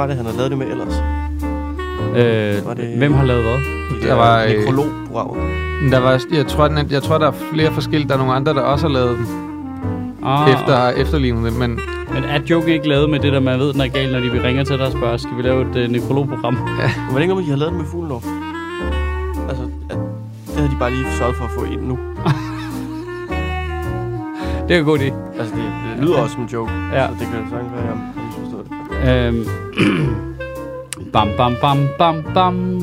var det, han havde lavet det med ellers? Øh, Var det- Hvem har lavet hvad? I det Der var, øh. Men Der var, jeg, tror, den, jeg tror, der er flere forskellige. Der er nogle andre, der også har lavet den, Ah, efter har efterlignet det. Men Men er joke ikke lavet med det, der man ved, den er galt, når de ringer til dig og spørger, skal vi lave et uh, nekrologprogram? Var det ikke noget, de har lavet det med Fuglendorf? Altså, at, det havde de bare lige sørget for at få ind nu. Det er en god idé. Altså, det, det lyder også som en joke. Ja. Så det kan sagtens være, jeg har misforstået det. Øhm, bam, bam, bam, bam, bam.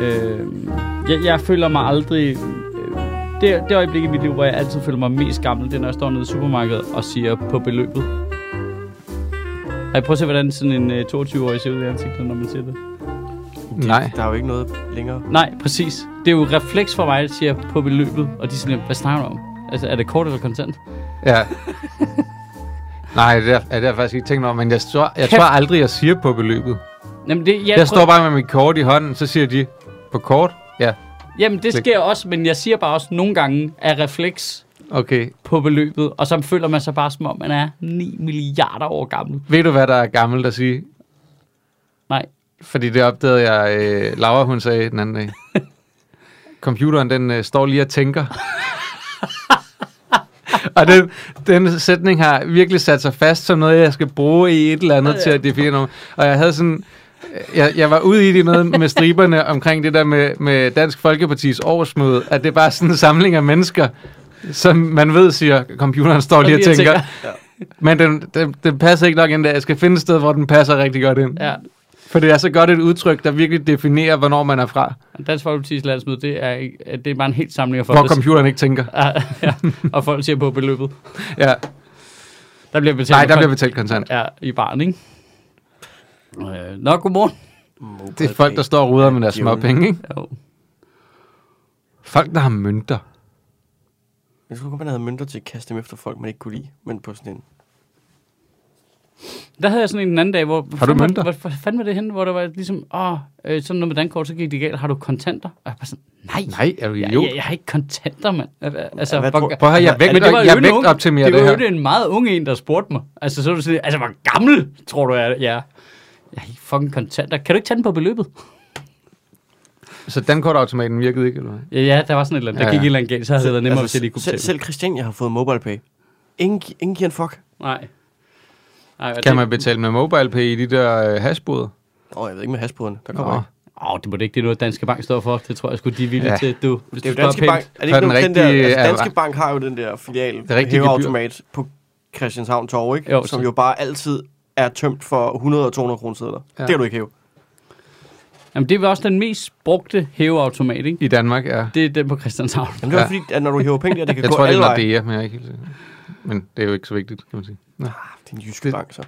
Øhm, jeg, jeg føler mig aldrig... øh, Det, det øjeblik i mit liv, hvor jeg altid føler mig mest gammel, det er, når jeg står nede i supermarkedet og siger på beløbet. Ej, prøv at se, hvordan sådan en øh, 22-årig ser ud i ansigtet, når man siger det. nej. Der er jo ikke noget længere. Nej, præcis. Det er jo refleks for mig, at siger på beløbet, og de er sådan, hvad snakker du om? Altså, er det kort eller kontant? Ja. Nej, det er, er det jeg faktisk ikke tænkt over, men jeg, tror, jeg Kæft. tror aldrig, jeg siger på beløbet. Jamen, det, jeg, Jeg står bare med mit kort i hånden, så siger de, på kort? Ja, Jamen, det sker også, men jeg siger bare også nogle gange af refleks okay. på beløbet, og så føler man sig bare, som om man er 9 milliarder år gammel. Ved du, hvad der er gammelt at sige? Nej. Fordi det opdagede jeg, øh, Laura hun sagde den anden dag. Computeren, den øh, står lige og tænker. Og den, den sætning har virkelig sat sig fast som noget, jeg skal bruge i et eller andet til at definere noget. Og jeg havde sådan... Jeg, jeg var ude i det noget med striberne omkring det der med, med Dansk Folkepartis årsmøde, at det er bare sådan en samling af mennesker, som man ved siger, computeren står lige og lige og tænker. Men den, den, den passer ikke nok ind der. Jeg skal finde et sted, hvor den passer rigtig godt ind. Ja, For det er så godt et udtryk, der virkelig definerer, hvornår man er fra. Dansk Folkeparti's landsmøde, det er, det er bare en helt samling af Hvor folk, der- computeren ikke tænker. Ja, og folk siger på beløbet. Ja. Der bliver betalt Nej, der bliver betalt kontant. Ja, i barn, ikke? Øh, Nå, godmorgen. Det er folk, der står og ruder med deres små penge, ikke? Jo. Folk, der har mønter. Jeg tror godt, man havde mønter til at kaste dem efter folk, man ikke kunne lide. Men på sådan en... Der havde jeg sådan en den anden dag, hvor... Har du mønter? Hvor, hvor fanden var det henne, hvor der var ligesom, åh, øh, sådan noget med dankort, så gik det galt. Har du kontanter? Og jeg var sådan, nej. Nej, er du Jeg, idiot? jeg, jeg har ikke kontanter, mand. Altså, hvad hvor- Prøv at jeg væk, Men det var jeg jo væk en ung- optimerer det det, var her. jo en meget ung en, der spurgte mig. Altså, så var du sådan, altså, hvor gammel tror du, jeg er? Ja. Jeg har ikke fucking kontanter. Kan du ikke tage den på beløbet? Så dankortautomaten virkede ikke, eller hvad? Ja, ja, der var sådan et eller andet. Der Ja, gik ja. et eller andet galt, så havde det været nemmere, hvis altså, jeg lige kunne selv, selv Christian, har fået MobilePay. Ingen, gi- ingen giver en fuck. Nej. Og Kan det, man betale med MobilePay i de der øh, hashboder? Åh, oh, jeg ved ikke med hasbruderne. Der kommer Nå. ikke. Åh, det må det ikke. Det er noget, Danske Bank står for. Det tror jeg sgu, de er villige Ja. til. Du, hvis Det er du Danske Bank. Er det ikke den den der, altså, er- Danske Bank har jo den der filial, Det hæveautomat på Christianshavn Torv, ikke? Jo, som så- jo bare altid er tømt for 100 og 200 kroner sedler. Ja. Det kan du ikke hæve. Jamen, det er vel også den mest brugte hæveautomat, ikke? I Danmark, ja. Det er den på Christianshavn. Jamen, det er Ja. fordi, at når du hæver penge der, det kan Jeg gå tror, det alle er veje. Nordea, men jeg er ikke helt sikker. Men det er jo ikke så vigtigt, kan man sige. Nå, Det er en jysk Det- bank, så.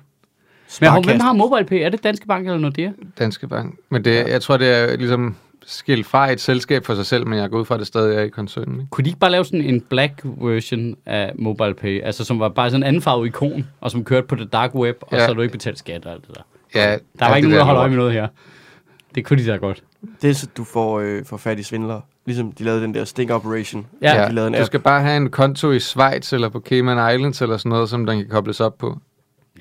Men hvem Sparekassen. har MobilePay? Er det Danske Bank eller Nordea? Danske Bank. Men det, jeg tror, det er ligesom skilt fra et selskab for sig selv, men jeg går ud fra, at det stadig er i koncernen. Ikke? Kunne de ikke bare lave sådan en black version af MobilePay? Altså, som var bare sådan en anden farve ikon, og som kørte på det dark web, og Ja. så har du ikke betalt skat og alt det der. Ja, Der var ja, ikke nogen, der holder lort. øje med noget her. Det kunne de da godt. Det er så, du får, øh, får fat i svindlere. Ligesom de lavede den der sting operation. Ja. Ja, de lavede en du app. skal bare have en konto i Schweiz eller på Cayman Islands eller sådan noget, som den kan kobles op på.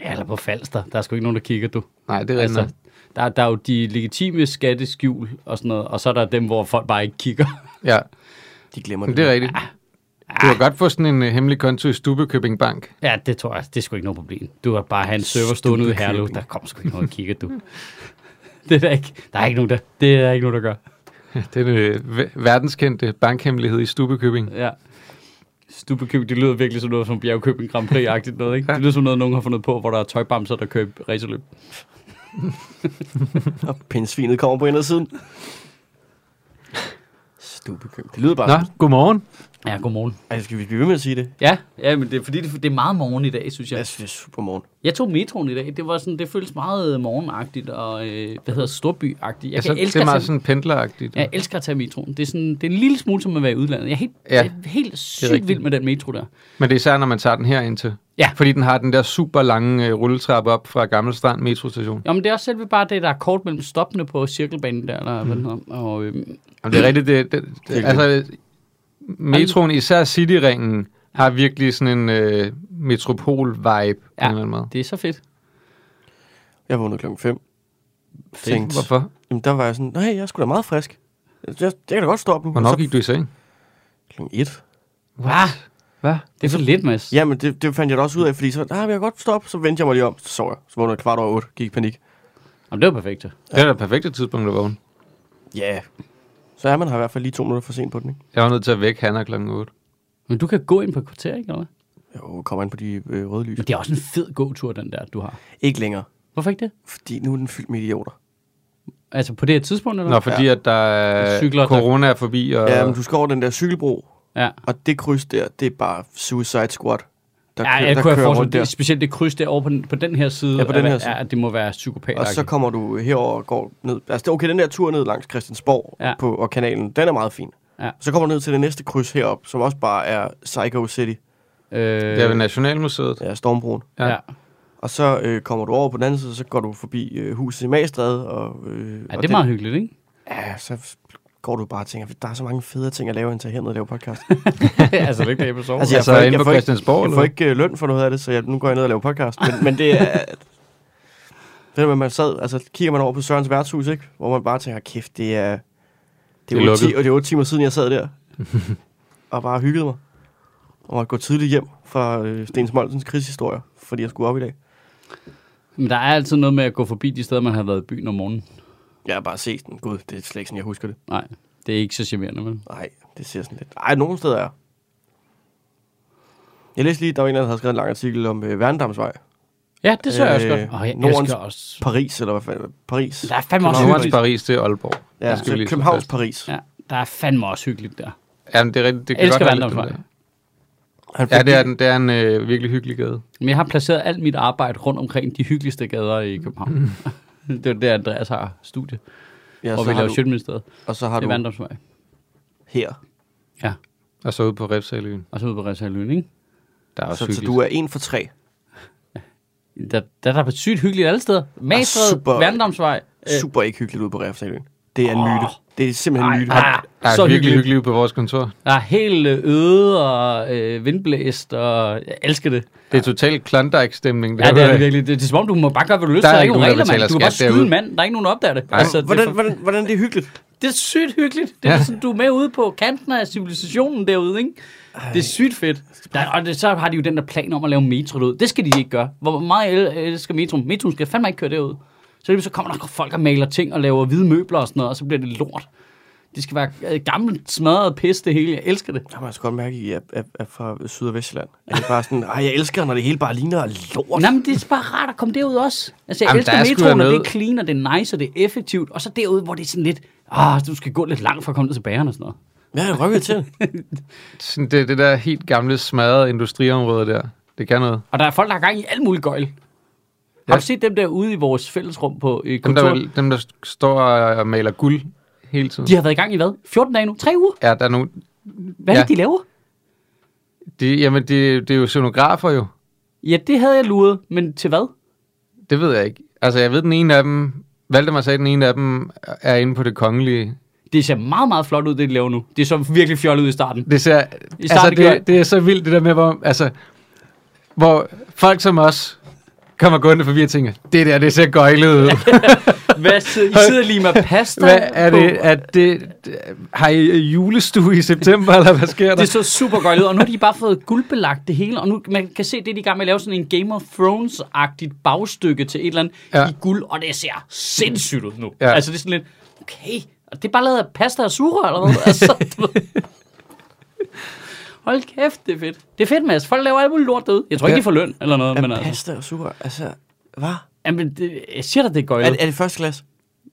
Ja, eller på Falster. Der er sgu ikke nogen, der kigger, du. Nej, det er Altså, der, der er jo de legitime skatteskjul og sådan noget, og så er der dem, hvor folk bare ikke kigger. Ja, De glemmer det. det er rigtigt. Du kan godt få sådan en uh, hemmelig konto i Stubekøbing Bank. Ja, det tror jeg, det er sgu ikke noget problem. Du har bare have en server stående ude i Herlev. Der kommer sgu ikke noget, kigger, du. Det er der ikke. Der er ikke nogen, der, det er der ikke nogen, der gør. Det er den øh, ve- verdenskendte bankhemmelighed i Stubekøbing. Ja. Stubekøb, det lyder virkelig som noget som bjergkøbing Grand Prix-agtigt noget, ikke? Det lyder som noget, nogen har fundet på, hvor der er tøjbamser, der kører racerløb. Og pindsvinet kommer på indersiden. Stupekøb. Det lyder bare Nå, sådan. godmorgen. Ja, godmorgen. Ej, skal vi blive ved med at sige det? Ja, ja men det er fordi, det, det er meget morgen i dag, synes jeg. Jeg synes, det er super morgen. Jeg tog metroen i dag. Det var sådan, det føles meget morgenagtigt og, øh, hvad hedder storbyagtigt. Jeg, Altså, kan det elske er at meget tage, sådan pendleragtigt. jeg elsker at tage metroen. Det er, sådan, det er en lille smule som at være i udlandet. Jeg er helt, Ja, jeg er helt sygt vild med den metro der. Men det er især, når man tager den her ind til. Ja. Fordi den har den der super lange øh, rulletrappe op fra Gamle Strand metrostation. Jo, men det er også selve bare det, der er kort mellem stoppene på cirkelbanen der, eller hvad den hedder. Og, øhm, Jamen, det er rigtigt. Det, det, det, altså, metroen, især Cityringen, har virkelig sådan en øh, metropol-vibe. Ja. På en eller anden måde. det er så fedt. Jeg vågnede klokken 5. Tænkte, Hvorfor? jamen, der var jeg sådan, nej, jeg er sgu da meget frisk. Jeg, jeg kan da godt stå op nu. Hvornår så gik du i seng? Klokken 1. Hvad? Hvad? Det er for lidt, Mads. Jamen, det, det fandt jeg da også ud af, fordi så, nej, jeg kan godt stå op. Så vendte jeg mig lige om, så sov jeg. Så vågnede jeg kvart over 8, gik i panik. Jamen, det var perfekt. ja. Det er da perfekte tidspunkt at vågne. Ja. Yeah. Så er man her i hvert fald lige to minutter for sent på den, ikke? Jeg var nødt til at vække Hanna klokken 8. Men du kan gå ind på et kvarter, ikke? Eller? Jo, kommer ind på de øh, røde lys. Men det er også en fed gåtur, den der, du har. Ikke længere, Hvorfor ikke det? fordi nu er den fyldt med idioter. Altså på det her tidspunkt, eller Nå, fordi at der er Cykler, der- corona er forbi, og... Ja, men du skal over den der cykelbro, Ja. og det kryds der, det er bare Suicide Squad. Der, Ja, jeg der kunne kører forestille rundt der. det, specielt det kryds derovre på den, på den her side. Ja, på den her side. Ja, det må være psykopat. Og så kommer du herover og går ned. Altså, er okay, den der tur ned langs Christiansborg Ja. på, og kanalen, den er meget fin. Ja. Så kommer du ned til det næste kryds herop, som også bare er Psycho City. øh, Det er ved Nationalmuseet. Ja, Stormbroen. Ja. ja. Og så øh, kommer du over på den anden side, så går du forbi øh, huset i Magstræde. Og, øh, ja, og det er meget hyggeligt, ikke? Ja, så går du bare og tænker, der er så mange fede ting at lave, end til hernede og lave podcast. altså, det er ikke det, jeg. Altså, Altså, jeg får inde ikke- på jeg får ikke- Jeg får ikke løn for noget af det, så jeg, nu går jeg ned og laver podcast. Men, men det er... Det der med, at man sad, altså kigger man over på Sørens værtshus, ikke? Hvor man bare tænker, kæft, det er... Det Det er er, 8, lukket. og det er 8 timer siden, jeg sad der. og bare hyggede mig. Og måtte gå tidligt hjem fra øh, Sten Smoltens krigshistorier, fordi jeg skulle op i dag. Men der er altid noget med at gå forbi de steder, man har været i byen om morgenen. Jeg har bare set den. Gud, det er slet ikke sådan, jeg husker det. Nej, det er ikke så charmerende, men... Nej, det ser sådan lidt... Ej, nogle steder er. Jeg læste lige, der var en, der havde skrevet en lang artikel om øh, Værendamsvej. Ja, det så jeg også Øh, godt. Og jeg Nordens- elsker også... Paris, eller hvad fanden? Paris. Der er fandme også Nordens hyggeligt. Paris, det er Aalborg. Ja, Det skal vi lige så slå Københavns fast. Paris. Ja, der er fandme også hyggeligt der. Ja, men det er rigtigt. Det Jeg kan elsker godt have lidt Vandrumsvej. den der. Han Ja, fik det er, den, det er en øh, virkelig hyggelig gade. Men jeg har placeret alt mit arbejde rundt omkring de hyggeligste gader i København. det er der, Andreas har studie, Ja, hvor så vi laver Sjøtministeriet. og så har Det er du Vandrumsvej. her. Ja, Og så ude på Refsaløen. og så ude på Resaløen, ikke? Der er Så, så hyggeligt. du er en for tre. Der, der, der er sygt hyggeligt alle steder. Magstred, super. Vandrumsvej. Øh, Super ikke hyggeligt ude på Refsaløen. Det er en myte. Det er simpelthen en myte. ah, Der er så virkelig hyggeligt. hyggeligt ude på vores kontor. Der er helt øh, øde og øh, vindblæst, og jeg elsker det. Det er totalt Klondike-stemning. Ja, det er det virkelig. Det, det er som om, du må bare gøre, hvad du lyst Der til. er Der er ikke nogen regler, mand. Du kan bare skyde derude. en mand. Der er ikke nogen, der opdager det. Altså, det, er Hvordan, for, hvordan, hvordan det er hyggeligt? det er sygt hyggeligt. Det er Ja. sådan, du er med ude på kanten af civilisationen derude, ikke? Det er sygt fedt. Der, og det, så har de jo den der plan om at lave metro ud. Det skal de ikke gøre. Hvor meget elsker metro? Metro skal fandme ikke køre derud. Så, lige så kommer der folk og maler ting og laver hvide møbler og sådan noget, og så bliver det lort. Det skal være øh, gammelt, smadret pis, det hele. Jeg elsker det. Der har man altså godt mærke, at jeg er, er fra Syd- og Vestjylland. Jeg er bare sådan, ej, jeg elsker, når det hele bare ligner lort. Nej, men det er bare rart at komme derud også. Altså, jeg Jamen, elsker er metroen, og det er clean, og det er nice, og det er effektivt. Og så derud, hvor det er sådan lidt, ah, du skal gå lidt langt for at komme ned til bageren og sådan noget. Jeg er rykket til. Sådan Det, det der helt gamle, smadrede industriområde der. Det kan noget. Og der er folk, der har gang i alt muligt gøjl. Ja. Har du set dem der ude i vores fællesrum på i Dem kontoret? der, dem, der står og maler guld hele tiden. De har været i gang i hvad? 14 dage nu? 3 uger? Ja, der er nogle... Hvad er Ja. det, de laver? De, jamen, det, det er jo scenografer jo. Ja, det havde jeg luret, men til hvad? Det ved jeg ikke. Altså, jeg ved, den ene af dem... Valdemar sagde, at den ene af dem er inde på det kongelige. Det ser meget, meget flot ud, det de laver nu. Det så virkelig fjollet ud i starten. Det ser... I starten altså, det, det er så vildt, det der med, hvor... Altså, hvor folk som os kommer gående forbi og tænker, det der, det ser gøjlet ud. Hvad sidder, I sidder lige med pasta Hvad er det? At det, har I julestue i september, eller hvad sker der? Det så super godt ud, og nu har de bare fået guldbelagt det hele, og nu man kan se, det er de er i gang med at lave sådan en Game of Thrones-agtigt bagstykke til et eller andet Ja. i guld, og det ser sindssygt ud nu. Ja. Altså det er sådan lidt, okay, og det er bare lavet af pasta og surer, eller hvad? altså. Hold kæft, det er fedt. Det er fedt, Mads. Folk laver alt muligt lort derude. Jeg tror ikke, de får løn eller noget, men altså. pasta og sukker, altså, hvad? Jamen, det, jeg siger dig, det er Er, er det første klasse?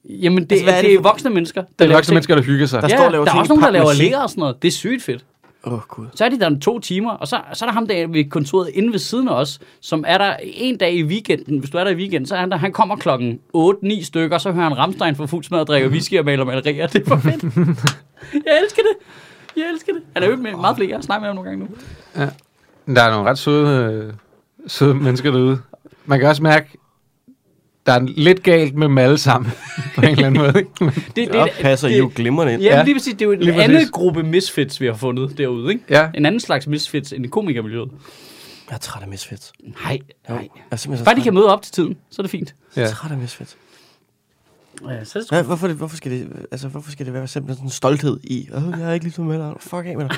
Jamen, det, Altså, er det, det er voksne mennesker. Der Det er laver voksne ting. mennesker, der hygger sig. Der ja, står laver der er også nogen, der laver læger og sådan noget. Det er sygt fedt. Åh, oh, gud. Så er de der to timer, og så, så er der ham der ved kontoret inde ved siden af os, som er der en dag i weekenden. Hvis du er der i weekenden, så er han der, han kommer klokken 8-9 stykker, så hører han Ramstein for fuld smad og drikker whisky og maler malerier. Det er for fedt. jeg elsker det. Jeg elsker det. Han er jo med meget flere. Jeg har snakket med ham nogle gange nu. Der er nogle ret søde, øh, søde mennesker derude. Man kan også mærke, der er lidt galt med dem alle sammen, på en eller anden måde. Ikke? Men- Det, det, Der passer I jo glimrende ind. Ja, Ja, lige præcis. Det er jo en lige anden præcis. gruppe misfits, vi har fundet derude. Ikke? ja, En anden slags misfits end i komikermiljøet. Jeg er træt af misfits. Nej, nej. Jeg er simpelthen så Bare de kan møde op til tiden, så er det fint. Jeg er Ja. træt af misfits. Ja, så det Ja, hvorfor, det, hvorfor, skal det, altså, hvorfor skal det være simpelthen sådan en stolthed i? Oh, jeg er ikke ligesom med dig. Fuck af med dig.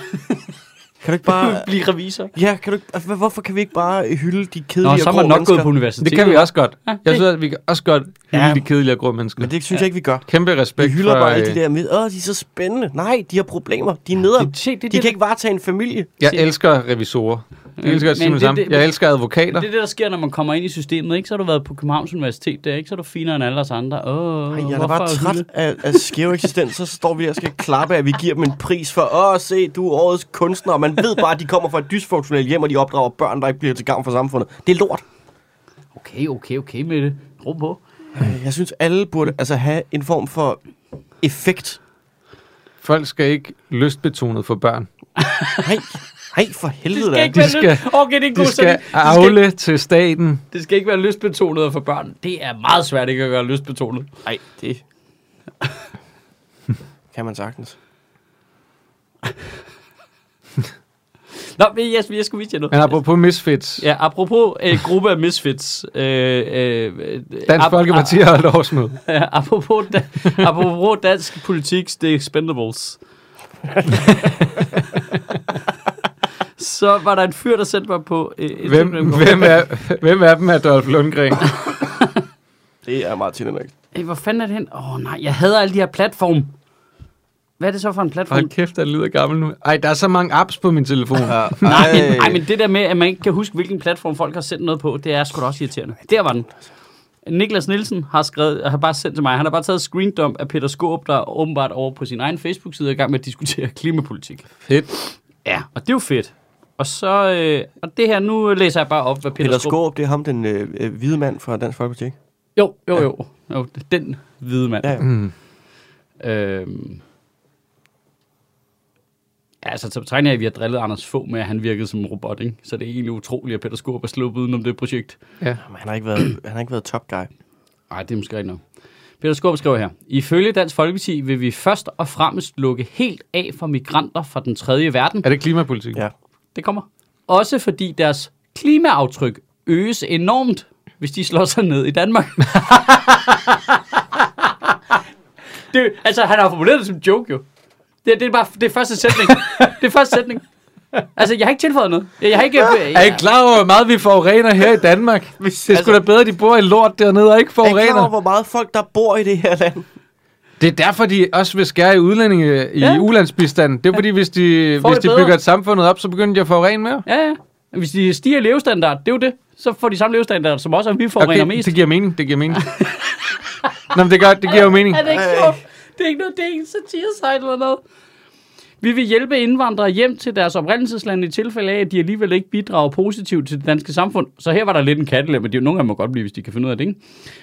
Kan du ikke bare... blive revisor. Ja, kan du ikke, altså, hvorfor kan vi ikke bare hylde de kedelige Nå, og så er man nok mennesker? gået på universitetet. Det kan vi også godt. Ja, Jeg det- synes, at vi kan også godt hylde Ja. de kedelige og grå mennesker. Men det synes jeg ikke, vi gør. Kæmpe Vi respekt hylder for... bare alle øh, de der med, åh, de er så spændende. Nej, de har problemer. De er nederen. Det, se, det, De det, kan ikke varetage en familie. Jeg elsker revisorer. Jeg elsker at sige Men det det- samme. det- Jeg elsker advokater. Det er det, der sker, når man kommer ind i systemet. Ikke? Så har du været på Københavns Universitet der, ikke? Så er du finere end alle os andre. Åh, Ej, jeg er da bare træt af, af skæve eksistens. Så står vi og skal klappe, at vi giver dem en pris for, åh, se, du er årets kunstner. Man ved bare, at de kommer fra et dysfunktionelt hjem, og de opdrager børn, der ikke bliver til gavn for samfundet. Det er lort. Okay, okay, okay med det. Ro på. Øh, Jeg synes, alle burde altså have en form for effekt. Folk skal ikke lystbetonet for børn. Nej, nej for helvede Det da. skal ikke De være skal-. Okay, det er en god De skal. Det skal, afle til staten. det skal ikke være lystbetonet for børn. Det er meget svært ikke at gøre lystbetonet. Nej, det kan man sagtens. Nå, men jeg, jeg skulle vise jer noget. Men apropos misfits. Ja, apropos øh, gruppe af misfits. Øh, øh, Dansk ap- Folkeparti har holdt årsmøde. Ja, apropos, da, apropos dansk politik, The Expendables. så var der en fyr, der sendte mig på... Øh, Hvem, hvem, er, hvem er dem er Dolph Lundgren? Det er Martin Henrik. Hey, hvor fanden er det hen? Åh oh, nej, jeg hader alle de her platform. Hvad er det så for en platform? Hold kæft, der lyder gammel nu. Ej, der er så mange apps på min telefon. Ja, Nej, men, ej, men det der med, at man ikke kan huske, hvilken platform folk har sendt noget på, det er sgu da også irriterende. Der var den. Niklas Nielsen har skrevet, har bare sendt til mig, han har bare taget screendump af Peter Skåb, der åbenbart over på sin egen Facebook-side er i gang med at diskutere klimapolitik. Fedt. Ja, og det er jo fedt. Og så, øh, og det her, nu læser jeg bare op, hvad Peter, Peter Skåb... Skåb, det er ham, den øh, øh, hvide mand fra Dansk Folkeparti. ikke? Jo, jo, jo. jo den hvide mand. Ja, ja. Mm. Øhm. Ja, altså, så tegner jeg, at vi har drillet Anders få med, at han virkede som en robot, ikke? Så det er egentlig utroligt, at Peter Skåb er sluppet udenom det projekt. Ja. Jamen, han har ikke været, han har ikke været top guy. Nej, det er måske rigtigt nok. Peter Skåb skriver her. Ifølge Dansk Folkeparti vil vi først og fremmest lukke helt af for migranter fra den tredje verden. Er det klimapolitik? Ja. Det kommer. Også fordi deres klimaaftryk øges enormt, hvis de slår sig ned i Danmark. det, altså, han har formuleret det som en joke, jo. Det, det er bare det er første sætning. det er første sætning. Altså, jeg har ikke tilføjet noget. Jeg har ikke... Er I klar over, hvor meget vi forurener her i Danmark? Hvis, Det er sgu da bedre, at de bor i lort dernede og ikke er I klar over, forurener. hvor meget folk, der bor i det her land? Det er derfor, de også vil skære i udlændinge i Ja. ulandsbistanden. Det er fordi, hvis de, Får hvis de bedre. bygger et samfundet op, så begynder de at forurene mere. Ja, ja. Hvis de stiger levestandard, det er jo det. Så får de samme levestandard, som også er, vi forurener Okay, mest. det giver mening, det giver mening. Nå, men det, gør, det giver jo mening. Er det ikke sjovt? Det er ikke noget, det er ikke en satiresite eller noget. Vi vil hjælpe indvandrere hjem til deres oprindelsesland i tilfælde af, at de alligevel ikke bidrager positivt til det danske samfund. Så her var der lidt en kattelem, men det er jo nogle af dem må godt blive, hvis de kan finde ud af det, ikke?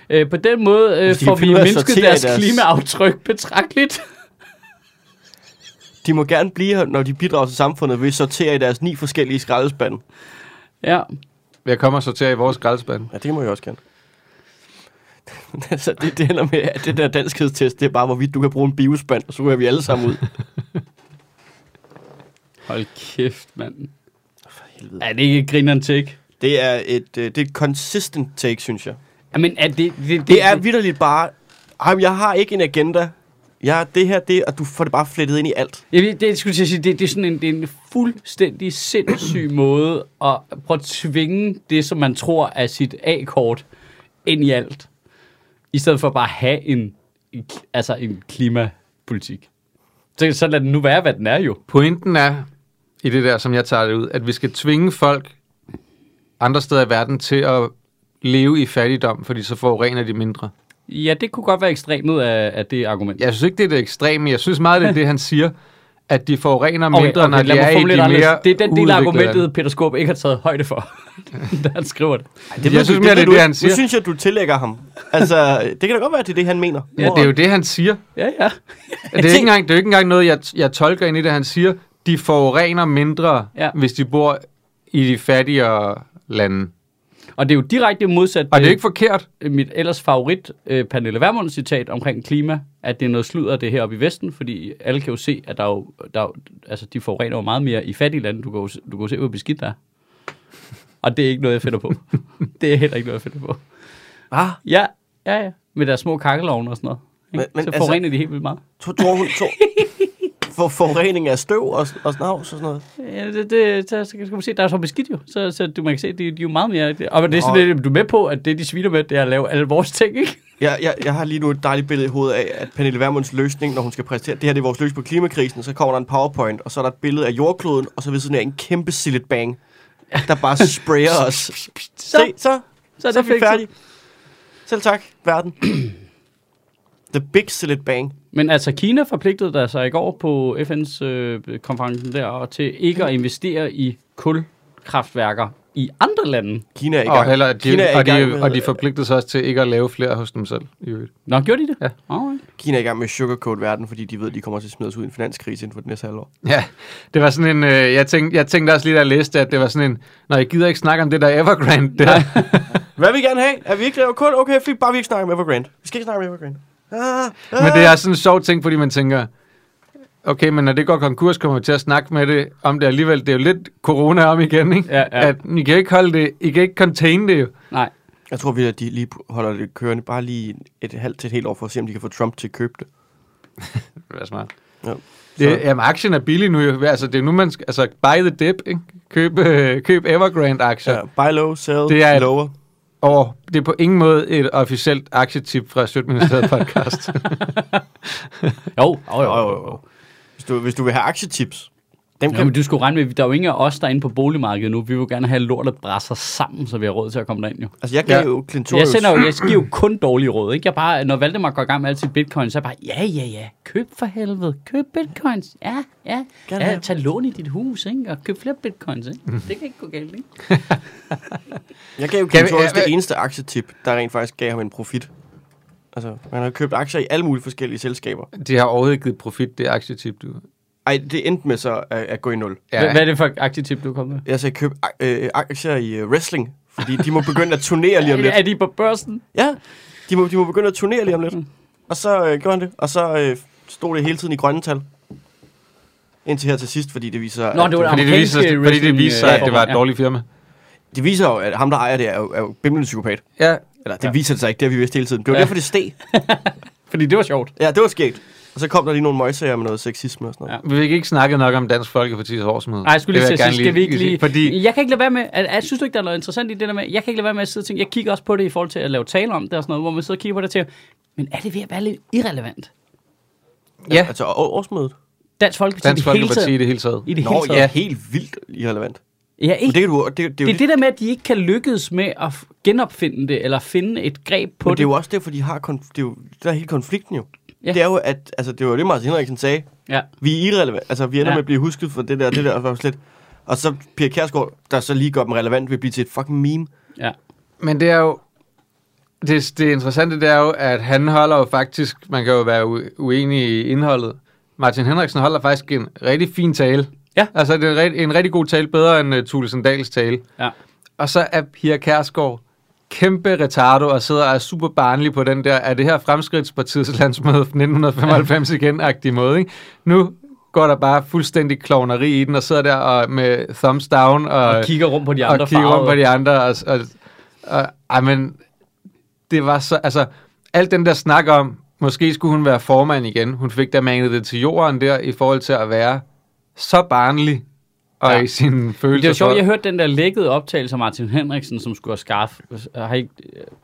Øh, på den måde øh, de får vi mindsket deres, deres- klimaaftryk betragteligt. De må gerne blive her, når de bidrager til samfundet, ved at sortere i deres ni forskellige skraldespande. Ja, Jeg kommer så til i vores skraldespand. Ja, det må jeg også gerne. altså, det, det ender med, at det der danskhedstest, det er bare, hvorvidt du kan bruge en biospand, og så ryger vi alle sammen ud. hold kæft, mand. For helvede. Er det ikke et grineren take? Det er et, øh, det er et consistent take, synes jeg. Jamen, er det... Det, Det er vidderligt bare, "Ej, jeg har ikke en agenda. Jeg, det her, det, og du får det bare flettet ind i alt. Jeg ved, det, skulle jeg sige, det, det, er sådan en, det er en fuldstændig sindssyg måde at prøve at tvinge det, som man tror er sit A-kort, ind i alt. I stedet for bare at have en, en, altså en klimapolitik. Så, så lad den nu være, hvad den er jo. Pointen er, i det der, som jeg tager det ud, at vi skal tvinge folk andre steder i verden til at leve i fattigdom, fordi så forurener de mindre. Ja, det kunne godt være ekstremet af, af det argument. Jeg synes ikke, det er det ekstreme. Jeg synes meget, det er det, han siger, at de forurener mindre, Okay, okay, når de er i de det mere. Det er den del af argumentet. Peter Skåb ikke har taget højde for, da han skriver det. Ej, Jeg ved synes mere, det er du det, han siger. Nu synes jeg, du tillægger ham. Altså, det kan da godt være, at det er det, han mener. Ja, det er jo det, han siger. Ja, ja. Det er, ikke engang, det er jo ikke engang noget, jeg, jeg tolker ind i det, han siger. De forurener mindre, ja. hvis de bor i de fattigere lande. Og det er jo direkte modsat Og det er ikke forkert. mit ellers favorit øh, Pernille Vermund citat omkring klima, at det er noget sludder det her oppe i Vesten, fordi alle kan jo se, at der er jo, der er jo, altså, de forurener jo meget mere i fattige lande. Du kan jo, du kan jo se, hvor beskidt der er. Og det er ikke noget, jeg finder på. det er heller ikke noget, jeg finder på. Ah, Ja, ja, ja. Med deres små kakkelovne og sådan noget. Ikke? Men- men så altså- forurener de helt vildt meget. tror, tror hun... Tror, for forurening af støv og, og snavs og sådan noget. Ja, det, det, så, så skal man se, der er så beskidt jo. Så, så du man kan se, de, de er jo meget mere... det- Og det er sådan, lidt, du er med på, at det, de sviner med, det er at lave alle vores ting, ikke? Jeg, jeg, jeg har lige nu et dejligt billede i hovedet af, at Pernille Vermunds løsning, når hun skal præsentere, det her det er vores løsning på klimakrisen, så kommer der en powerpoint, og så er der et billede af jordkloden, og så ved sådan her en kæmpe sillet bang, der bare sprayer os. Så, Se, så, så så er er det vi færdige. Selv tak, verden. The big sillet bang. Men altså, Kina forpligtede der sig i går på FN's øh, konferencen der og til ikke at investere i kulkraftværker i andre lande. Kina er i Og, gang. heller, de, Kina er i og, gang de, med- og de forpligtede sig også til ikke at lave flere hos dem selv. I øvrigt. Nå, gjorde de det? Ja. Alright. Kina er i gang med sugarcoat verden, fordi de ved, at de kommer til at smide os ud i en finanskrise inden for det næste halvår. Ja, det var sådan en, øh, jeg, tænkte, jeg tænkte også lige, da jeg læste, at det var sådan en, når jeg gider ikke snakke om det der Evergrande der. Hvad vil I gerne have? Er vi ikke lavet kul? Okay, fint, bare vi ikke snakker om Evergrande. Vi skal ikke snakke om Evergrande. Men det er sådan en sjov ting, fordi man tænker, okay, men når det går konkurs, kommer vi til at snakke med det om det alligevel. Det er jo lidt corona om igen, ikke? Ja, ja. At I kan ikke holde det, I kan ikke contain det jo. Nej. Jeg tror vi, at de lige holder det kørende bare lige et halvt til et helt år for at se, om de kan få Trump til at købe det. Det er smart. Ja. Det, jamen, aktien er billig nu jo. Altså, det er nu, man skal, altså, buy the dip, ikke? Køb, øh, køb Evergrande-aktier. Ja, buy low, sell Det er et- lower. Og det er på ingen måde et officielt aktietip fra Sjøtministeriet podcast. Jo. Jo, jo, jo. Hvis du, hvis du vil have aktietips, dem kan, men du skulle regne med, der er jo ingen af os, der er inde på boligmarkedet nu. Vi vil gerne have lortet brasser sammen, så vi har råd til at komme derind jo. altså jeg gav Ja. jo Clintorius... Jeg, sender jo, jeg giver jo kun dårlige råd. Ikke? Jeg bare, når Valdemar går i gang med alt sit bitcoin, så er jeg bare, ja, ja, ja, køb for helvede, køb bitcoins, ja, ja, Gerne ja tag lån i dit hus, ikke? og køb flere bitcoins, ikke? Det kan ikke gå galt, ikke? Jeg gav jo Clintorius ja, det eneste aktietip, der rent faktisk gav ham en profit. Altså, man har købt aktier i alle mulige forskellige selskaber. De har overhovedet givet profit, det aktietip, du. Ej, det endte med så at, at gå i nul. Ja. Hvad er det for aktietip, du er kommet med? Jeg sagde, køb ak- øh, aktier i uh, wrestling, fordi de må begynde at turnere lige om lidt. Er de på børsen? Ja, de må, de må begynde at turnere lige om lidt. Og så øh, gjorde han det, og så øh, stod det hele tiden i grønne tal. Indtil her til sidst, fordi det viser... Nå, det var Fordi det viser, fordi det viser sig, at det var et dårligt firma. det viser jo, at ham, der ejer det, er jo, er jo bimlende psykopat. Ja, Eller det ja. viser det sig ikke, det har vi vidst hele tiden. Det var ja. derfor, det steg. Fordi det var sjovt. Ja, det var skægt. Og så kom der lige nogle møgsager med noget sexisme og sådan noget. Ja. vi fik ikke snakket nok om Dansk Folkeparti's årsmøde. Nej, jeg skulle lige Det til sige, skal vi ikke lige... Fordi, Jeg kan ikke lade være med... At, at, synes du ikke, der er noget interessant i det der med... Jeg kan ikke lade være med at sidde og tænke... Jeg kigger også på det i forhold til at lave tale om det og sådan noget, hvor man sidder og kigger på det tænker, men er det ved at være lidt irrelevant? ja, Altså å- årsmødet. Dansk Folkeparti Dansk i det hele Folkeparti i det hele taget. I det Nå, hele taget. ja, helt vildt irrelevant. Ja, Men ikke? det, kan du, det, det, det, Det er det der med, at de ikke kan lykkes med at genopfinde det, eller finde et greb på Men det. det er jo også derfor, de har konf- det er jo, der er hele konflikten jo. Ja. Det er jo, at, altså, det var jo det, Martin Henriksen sagde. Ja. Vi er irrelevant. Altså, vi ender Ja. med at blive husket for det der, det der, og var slet. Og så Pia Kærsgaard, der så lige gør dem relevant, vil blive til et fucking meme. ja. Men det er jo... Det, det interessante det er jo, at han holder jo faktisk... Man kan jo være u- uenig i indholdet. Martin Henriksen holder faktisk en rigtig fin tale. Ja. Altså, det er en, rigtig- en rigtig god tale, bedre end uh, Thulesen Dahls tale. Ja. Og så er Pia Kærsgaard kæmpe retardo og sidder og er super barnlig på den der, er det her Fremskridtspartiets landsmøde 1995 igen-agtige måde, ikke? Nu går der bare fuldstændig klovneri i den, og sidder der og med thumbs down og, Og kigger rundt på de andre og kigger rundt på de andre. Og, og, og, ej, men det var så, altså, alt den der snak om, måske skulle hun være formand igen. Hun fik da manet det til jorden der, i forhold til at være så barnlig, og Ja. i sin følelse Det er jo sjovt, for- jeg hørte den der lækkede optagelse af Martin Henriksen, som skulle have skaffe. Har I,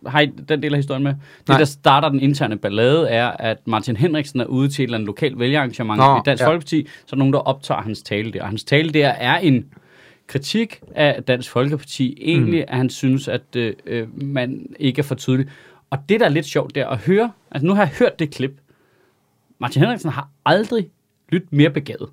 har I den del af historien med? Det, Nej. der starter den interne ballade, er, at Martin Henriksen er ude til et eller andet lokalt vælgerarrangement Nå, i Dansk ja. Folkeparti, så er nogen, der optager hans tale der. Og hans tale der er en kritik af Dansk Folkeparti. Egentlig, mm. at han synes, at øh, øh, man ikke er for tydelig. Og det, der er lidt sjovt, der at høre, altså nu har jeg hørt det klip. Martin Henriksen har aldrig lyttet mere begavet.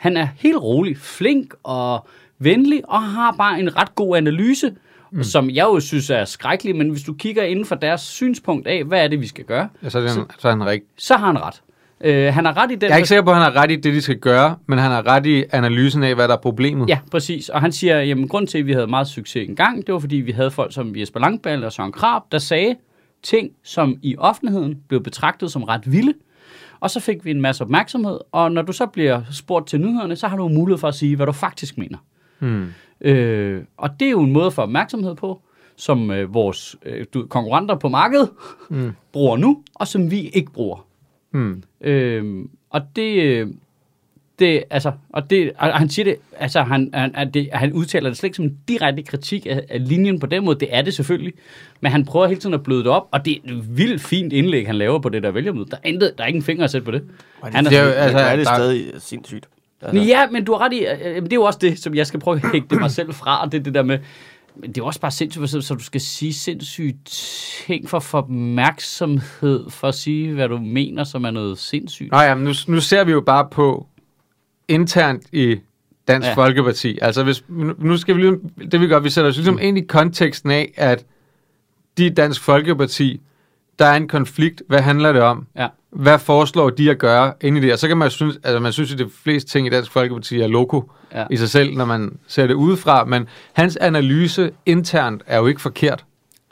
Han er helt rolig, flink og venlig, og har bare en ret god analyse, mm. som jeg jo synes er skrækkelig, men hvis du kigger inden for deres synspunkt af, hvad er det, vi skal gøre, Ja, så er, det en, så er han rigtig. så har han ret. Øh, han har ret i den... Jeg er ikke sikker på, at han har ret i det, de skal gøre, men han har ret i analysen af, hvad der er problemet. Ja, præcis. Og han siger, jamen grund til, at vi havde meget succes engang, det var fordi, vi havde folk som Jesper Langballe og Søren Krab, der sagde ting, som i offentligheden blev betragtet som ret vilde. Og så fik vi en masse opmærksomhed, og når du så bliver spurgt til nyhederne, så har du mulighed for at sige, hvad du faktisk mener. Hmm. Øh, og det er jo en måde få opmærksomhed på, som øh, vores øh, du, konkurrenter på markedet mm. bruger nu, og som vi ikke bruger. Hmm. Øh, og det, øh, det, altså, og det, og han siger det, altså, han, han, han, det, han udtaler det slet ikke som en direkte kritik af, af linjen på den måde, det er det selvfølgelig, men han prøver hele tiden at bløde det op, og det er et vildt fint indlæg, han laver på det der vælgermøde. Der er, intet, der er ikke en finger at sætte på det. Han Det er jo, Altså, altså, er det der- stadig sindssygt. Altså, Ja, men du har ret i, øh, øh, det er jo også det, som jeg skal prøve at hægte det mig selv fra, og det er det der med, men det er jo også bare sindssygt, så, du skal sige sindssygt ting for at få opmærksomhed, for at sige, hvad du mener, som er noget sindssygt. Nå ja, men nu, nu ser vi jo bare på internt i Dansk Ja. Folkeparti. Altså, hvis, nu skal vi lige, det vi gør, vi sætter os ligesom ind i konteksten af, at de i Dansk Folkeparti, der er en konflikt. Hvad handler det om? Ja. Hvad foreslår de at gøre inde i det? Og så kan man synes, altså man synes, at de fleste ting i Dansk Folkeparti er loko Ja. i sig selv, når man ser det udefra. Men hans analyse internt er jo ikke forkert.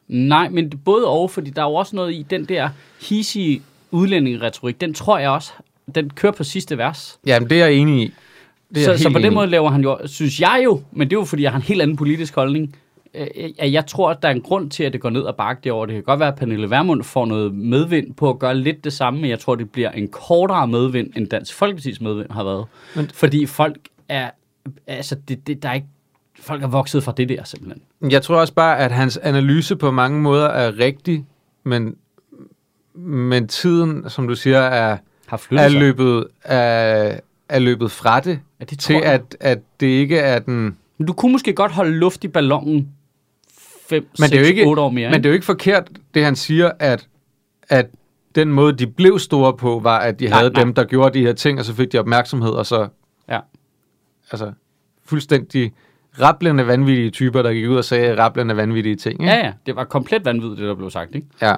Nej, men både og, fordi der er jo også noget i den der hissige udlændingeretorik, den tror jeg også, den kører på sidste vers. Jamen, det er jeg enig i. Det er så, så på den måde laver han jo, synes jeg jo, men det er jo fordi, jeg har en helt anden politisk holdning, øh, at jeg tror, at der er en grund til, at det går ned og bakke derovre. Det kan godt være, at Pernille Vermund får noget medvind på at gøre lidt det samme, men jeg tror, det bliver en kortere medvind, end Dansk Folkeparti's medvind har været. Men, Men- fordi folk er, altså det, det, der er ikke, folk er vokset fra det der simpelthen. Jeg tror også bare, at hans analyse på mange måder er rigtig, men, men tiden, som du siger, er, Har flyttet er, sig. løbet, er, er løbet fra det, Ja, det til jeg. at, at det ikke er den... Men du kunne måske godt holde luft i ballonen 5, Men 6, det er jo ikke, 8 år mere. men det er jo ikke forkert, det han siger, at, at den måde, de blev store på, var, at de Nej, havde nej. dem, der gjorde de her ting, og så fik de opmærksomhed, og så Ja. altså, fuldstændig rablende vanvittige typer, der gik ud og sagde rablende vanvittige ting. Ikke? Ja, ja, det var komplet vanvittigt, det der blev sagt, ikke? Ja.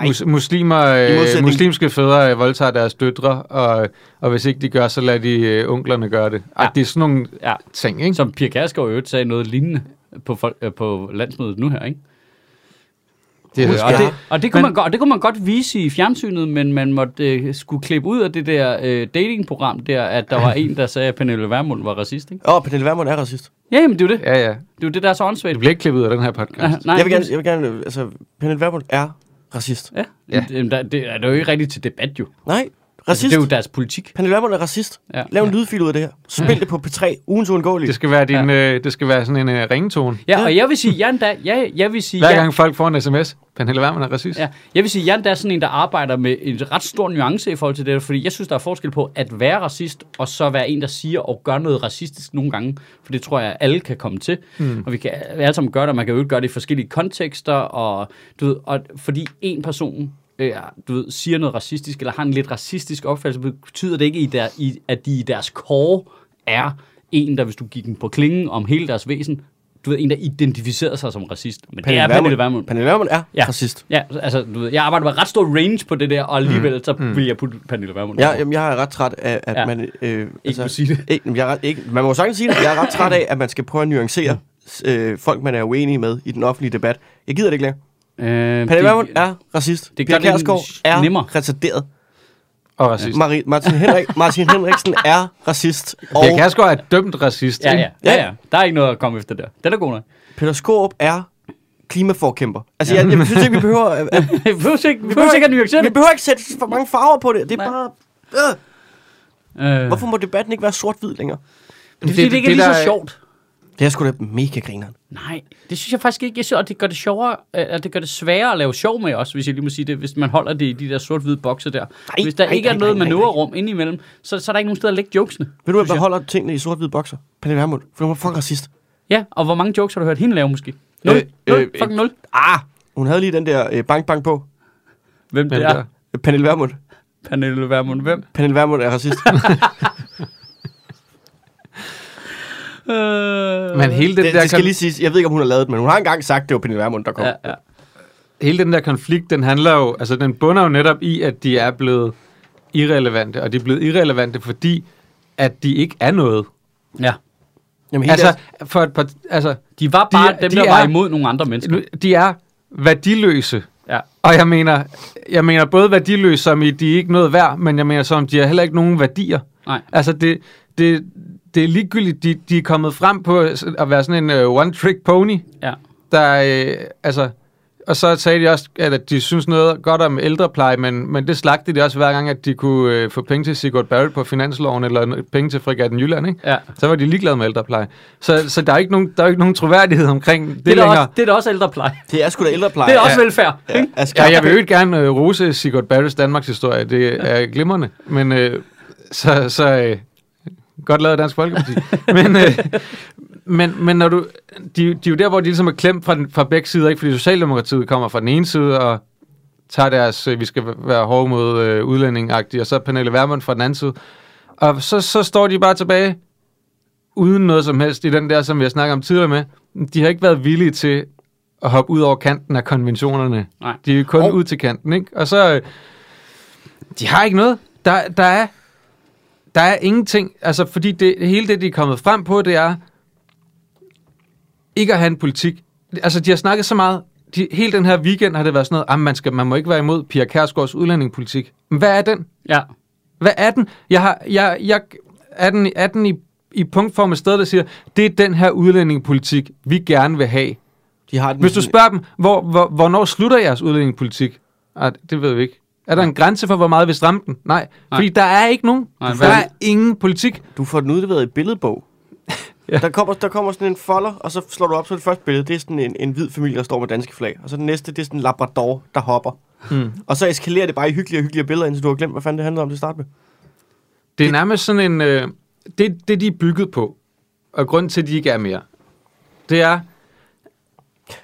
Ej. Mus- muslimer, øh, muslimske fædre øh, voldtager deres døtre, og, og hvis ikke de gør, så lader de øh, onklerne gøre det. Ja. Det er sådan nogle Ja. ting, ikke? Som Pia Kærsgaard øvrigt sagde noget lignende på, folk, øh, på landsmødet nu her, ikke? Det er Husk, Og det, og det, kunne Men- man godt, det kunne man godt vise i fjernsynet, men man måtte øh, skulle klippe ud af det der øh, datingprogram der, at der var en, der sagde, at Pernille Vermund var racist, ikke? Åh, oh, Pernille Vermund er racist. Ja, jamen det er jo det. Ja, ja. Det er jo det, der er så åndssvagt. Det bliver ikke klippet ud af den her podcast. Ah, Nej, jeg vil gerne, jeg vil gerne, altså, Pernille Vermund er racist. Ja, Ja. ja. Det, der, er det er jo ikke rigtigt til debat, jo. Nej, Altså, racist. det er jo deres politik. Pernille Vermund er racist. Ja. Lav en lydfil ud af det her. Spil det på P3, ugens uundgåelige. Det skal være, din, øh, det skal være sådan en øh, ringetone. Ja, Ja. og jeg vil sige, jeg, endda, jeg, jeg vil sige, Hver jeg, gang folk får en sms, Pernille Vermund er racist. Ja, jeg vil sige, Jan der er sådan en, der arbejder med en ret stor nuance i forhold til det, fordi jeg synes, der er forskel på at være racist, og så være en, der siger og gør noget racistisk nogle gange, for det tror jeg, alle kan komme til. Mm. Og vi kan alle sammen gøre det, og man kan jo gøre det i forskellige kontekster, og, du ved, og fordi en person øh, du ved, siger noget racistisk, eller har en lidt racistisk opfattelse, betyder det ikke, i der, i, at de i deres core er en, der hvis du gik den på klingen om hele deres væsen, du ved, en, der identificerer sig som racist. Men det er Pernille Vermund. Pernille Vermund er Ja. racist. Ja, altså, du ved, jeg arbejder med ret stor range på det der, og alligevel så vil jeg putte Pernille Vermund. Ja, over. jamen, jeg er ret træt af, at Ja. man... Øh, Ikke må sige det. Ikke, jeg er ret, ikke, man må sagtens sige det. Jeg er ret træt af, at man skal prøve at nuancere øh, folk, man er uenig med i den offentlige debat. Jeg gider det ikke længere. Øh, Pernille Vermund er racist. det Pia det Kjærsgaard er nemmere. retarderet. Og racist. Marie, Martin, Henrik, Martin Henriksen er racist. Og Pia Kærsgaard er dømt racist. Ja, ikke? ja, ja, ja. Der er ikke noget at komme efter der. Den er god nok. Peter Skårup er klimaforkæmper. Altså, jeg, jeg synes ikke, vi behøver... At, at, Vi behøver ikke, vi behøver ikke vi det. behøver ikke sætte for mange farver på det. Det er Nej. bare... Øh. Øh, Hvorfor må debatten ikke være sort-hvid længere? det er fordi, det, det ikke er det lige så sjovt. Det er sgu da mega grineren. Nej, det synes jeg faktisk ikke. Jeg synes, og det gør det sjovere, øh, at det gør det sværere at lave sjov med også, hvis jeg lige må sige det, hvis man holder det i de der sort-hvide bokse der. Nej, hvis der nej, ikke er nej, noget nej, nej, manøvrerum indimellem, så, så er der ikke nogen steder at lægge jokesene. Ved du, hvad der holder tingene i sort-hvide bokser? Pernille Vermund. For hun er fucking racist. Ja, og hvor mange jokes har du hørt hende lave måske? Nul? Øh, nul? øh, Fucking nul? Ah! Hun havde lige den der øh, bank-bank på. Hvem det er? der- Øh, Pernille Vermund. Pernille Vermund. Hvem? Pernille Vermund er racist. Øh, Men hele den, det, der det skal kon- lige siges. Jeg ved ikke, om hun har lavet det, men hun har engang sagt, det var Pernille Vermund, der kom. Ja, ja. hele den der konflikt, den handler jo, altså den bunder jo netop i, at de er blevet irrelevante, og de er blevet irrelevante, fordi at de ikke er noget. ja. Jamen, Altså, for et par, altså, De var bare De- dem, de der er- var imod nogle andre mennesker. de er værdiløse. Ja. Og jeg mener, jeg mener både værdiløse, som i, de er ikke noget værd, men jeg mener som, de har heller ikke nogen værdier. Nej. Altså, det, det, det er ligegyldigt, de, de er kommet frem på at være sådan en uh, one-trick pony, Ja. der, øh, altså, og så sagde de også, at de synes noget godt om ældrepleje, men, men det slagte de også hver gang, at de kunne øh, få penge til Sigurd Barrett på finansloven, eller penge til Frigatten Jylland, ikke? Ja. Så var de ligeglade med ældrepleje. Så, så der er ikke nogen, der er ikke nogen troværdighed omkring det, Det, er da længere. også, det er da også ældrepleje. Det er sgu da ældrepleje. Det er også Ja. velfærd. Ja, ikke? Ja, jeg vil jo ikke gerne øh, rose Sigurd Barretts Danmarks historie. Det er glimrende. Men øh, så, så øh, godt lavet af Dansk Folkeparti. men, øh, men, men når du, de, de er jo der, hvor de ligesom er klemt fra, den, fra begge sider, ikke? Fordi Socialdemokratiet kommer fra den ene side og tager deres, øh, vi skal være hårde mod øh, udlænding og så er Pernille Vermund fra den anden side. Og så, så står de bare tilbage uden noget som helst i den der, som vi har snakket om tidligere med. De har ikke været villige til at hoppe ud over kanten af konventionerne. Nej. De er jo kun Og- oh. ud til kanten, ikke? Og så... øh, De har ikke noget. Der, der er... Der er ingenting, altså fordi det, hele det, de er kommet frem på, det er ikke at have en politik. Altså, de har snakket så meget, de, hele den her weekend har det været sådan noget, at man, skal, man må ikke være imod Pia Kærsgaards udlændingepolitik. Men hvad er den? Ja. Hvad er den? Jeg har, jeg, jeg, er den, er den i, i punktform et sted, der siger, det er den her udlændingepolitik, vi gerne vil have. De har den Hvis du spørger dem, hvor, hvor, hvornår slutter jeres udlændingepolitik? Ah, det ved vi ikke. Er der en grænse for, hvor meget vi strammer den? Nej, Nej. fordi der er ikke nogen. Nej, der er ingen politik. Du får den udleveret i billedbog. Ja. der, kommer, der kommer sådan en folder, og så slår du op, så det første billede, det er sådan en, en hvid familie, der står med danske flag. Og så det næste, det er sådan en labrador, der hopper. Mm. Og så eskalerer det bare i hyggelige og hyggelige billeder, indtil du har glemt, hvad fanden det handler om til at starte med. Det er nærmest sådan en... Øh, det, det, de er bygget på, og grund til, at de ikke er mere, det er,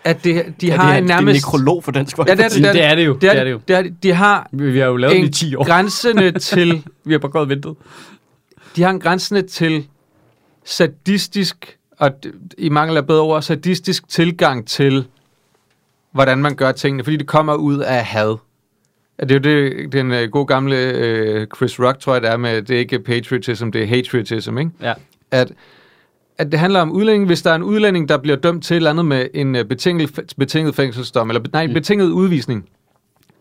at det, de ja, har det er, en Det er en nærmest... nekrolog for dansk Ja, det er Folkeparti. det, Det er det jo. Det er, det, det er, det. de har Vi, vi har jo lavet den i en 10 år. grænsende til... Vi har bare gået og ventet. De har en grænsende til sadistisk, og i mangel af bedre ord, sadistisk tilgang til, hvordan man gør tingene, fordi det kommer ud af had. Det er jo det, den øh, gode gamle øh, Chris Rock, tror jeg, det er med, det er ikke patriotism, det er hatriotism, ikke? Ja. At, at det handler om udlænding, hvis der er en udlænding, der bliver dømt til et eller andet med en øh, betinget, betinget fængselsdom, eller nej, Mm. betinget udvisning,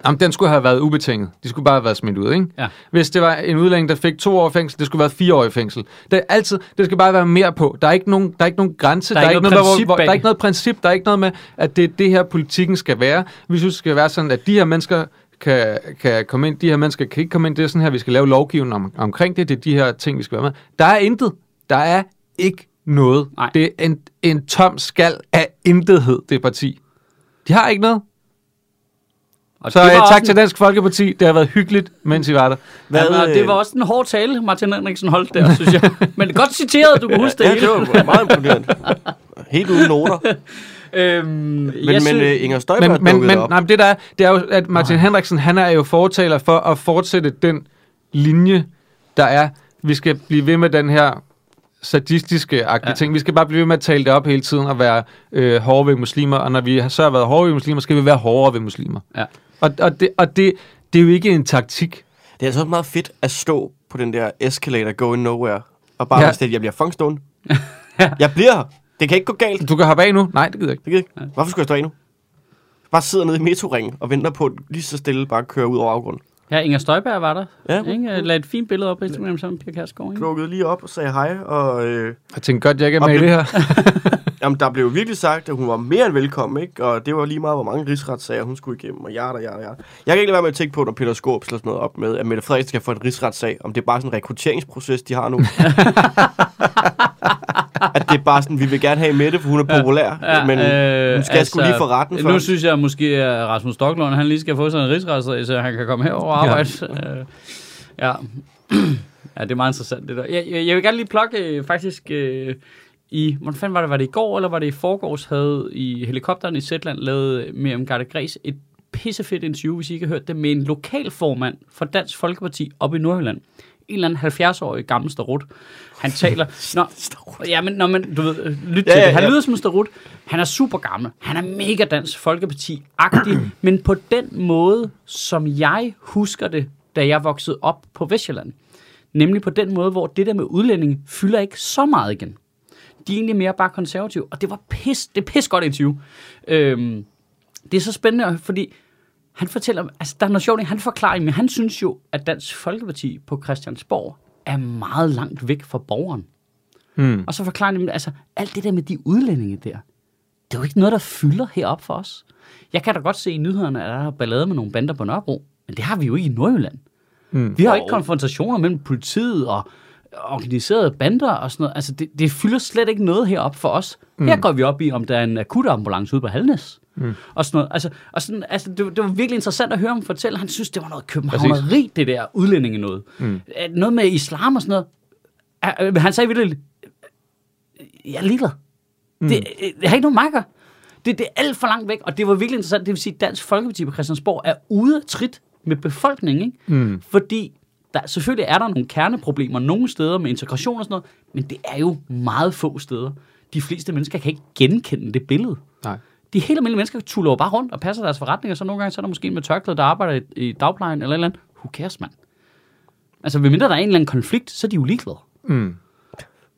Jamen, den skulle have været ubetinget. De skulle bare have været smidt ud, ikke? Ja. Hvis det var en udlænding, der fik to år fængsel, det skulle være fire år i fængsel. Det er altid, det skal bare være mere på. Der er ikke nogen, der er ikke nogen grænse. Der er ikke noget noget, princip hvor, hvor, der er ikke noget princip. Der er ikke noget med, at det er det her, politikken skal være. Vi synes, det skal være sådan, at de her mennesker kan, kan komme ind, de her mennesker kan ikke komme ind. Det er sådan her, vi skal lave lovgivning om, omkring det. Det er de her ting, vi skal være med. Der er intet. Der er ikke noget. Nej. Det er en, en tom skal af intethed, det parti. De har ikke noget. Og Så det øh, tak også til Dansk Folkeparti. Det har været hyggeligt, mens I var der. Hvad, Hvad, ja, øh, det var også en hård tale, Martin Henriksen holdt der, synes jeg. Men godt citeret, du kan huske det Ja, hele. det var meget imponerende. Helt uden noter. Øhm, Men, jeg men synes- øh, Inger Støjberg Men, men, men op. nej, men det der er, det er jo, at Martin Nej. Henriksen, han er jo fortaler for at fortsætte den linje, der er. Vi skal blive ved med den her sadistiske agtige Ja. ja. ting. Vi skal bare blive ved med at tale det op hele tiden og være øh, hårde ved muslimer. Og når vi har så har været hårde ved muslimer, skal vi være hårdere ved muslimer. Ja. Og, og, det, og det, det er jo ikke en taktik. Det er altså også meget fedt at stå på den der escalator going nowhere. Og bare Ja. ja. stille, jeg bliver fangstående. Jeg bliver her. Det kan ikke gå galt. Du kan hoppe af nu. Nej, det gider jeg ikke. Det kan ikke. Hvorfor skulle jeg stå af nu? Bare sidder nede i metroringen og venter på, at lige så stille bare kører ud over afgrunden. Ja, Inger Støjberg var der. Ja. Ikke? Jeg lagde et fint billede op på Instagram sammen med Pia Kærsgaard. Ikke? Klukkede lige op og sagde hej, og øh, Jeg tænkte godt, jeg ikke er med i det her. jamen, der blev virkelig sagt, at hun var mere end velkommen, ikke? Og det var lige meget, hvor mange rigsretssager hun skulle igennem, og jada, jada, jada. Jeg kan ikke lade være med at tænke på, når Peter Skåb slår noget op med, at Mette Frederiksen skal få en rigsretssag, om det er bare sådan en rekrutteringsproces, de har nu. at det er bare sådan, vi vil gerne have Mette, for hun er populær, ja, men øh, hun skal altså, sgu lige for retten Nu først. synes jeg måske, at Rasmus Stocklund, han lige skal få sådan en rigsretssag, så han kan komme herover og Ja. arbejde. Ja. ja. ja, det er meget interessant det der. Jeg, jeg, jeg vil gerne lige plukke øh, faktisk øh, i, hvordan fanden var det, var det i går, eller var det i forgårs, havde i helikopteren i Zetland lavet med om Garde Græs et pissefedt interview, hvis I ikke har hørt det, med en lokalformand for Dansk Folkeparti op i Nordjylland. En eller anden 70-årig gammel starut. Han taler... Nå, ja, men, nå, men du ved, øh, lyt til Ja, ja, det. Han ja. lyder som en starut. Han er super gammel. Han er mega Dansk Folkeparti-agtig, men på den måde, som jeg husker det, da jeg voksede op på Vestjylland. Nemlig på den måde, hvor det der med udlænding fylder ikke så meget igen. De er egentlig mere bare konservative, og det var pis, det er pis godt interview. Øhm, det er så spændende, fordi han fortæller, altså der er noget sjovt, han forklarer, men han synes jo, at Dansk Folkeparti på Christiansborg er meget langt væk fra borgeren. Mm. Og så forklarer de, altså, alt det der med de udlændinge der, det er jo ikke noget, der fylder herop for os. Jeg kan da godt se i nyhederne, at der er ballade med nogle bander på Nørrebro, men det har vi jo ikke i Nordjylland. Mm. Vi har ikke konfrontationer mellem politiet og organiserede bander og sådan noget. Altså, det, det fylder slet ikke noget herop for os. Mm. Her går vi op i, om der er en akutambulance ude på Halnes. Mm. Og sådan noget. Altså, og sådan, altså det, det var virkelig interessant at høre ham fortælle. Han synes, det var noget københavneri, det der udlændinge noget. Mm. Noget med islam og sådan noget. Øh, Han sagde virkelig, jeg er ligeglad. Mm. Det, øh, det har ikke nogen marker. Det, det er alt for langt væk, og det var virkelig interessant. Det vil sige, at Dansk Folkeparti på Christiansborg er ude af trit med befolkningen, ikke? Mm. Fordi der, selvfølgelig er der nogle kerneproblemer nogle steder med integration og sådan noget, men det er jo meget få steder. De fleste mennesker kan ikke genkende det billede. Nej. De helt almindelige mennesker tuller bare rundt og passer deres forretninger, så nogle gange så er der måske en med tørklæde, der arbejder i, i dagplejen eller et eller andet. Who cares, mand? Altså, medmindre der er en eller anden konflikt, så er de jo ligeglade. Mm.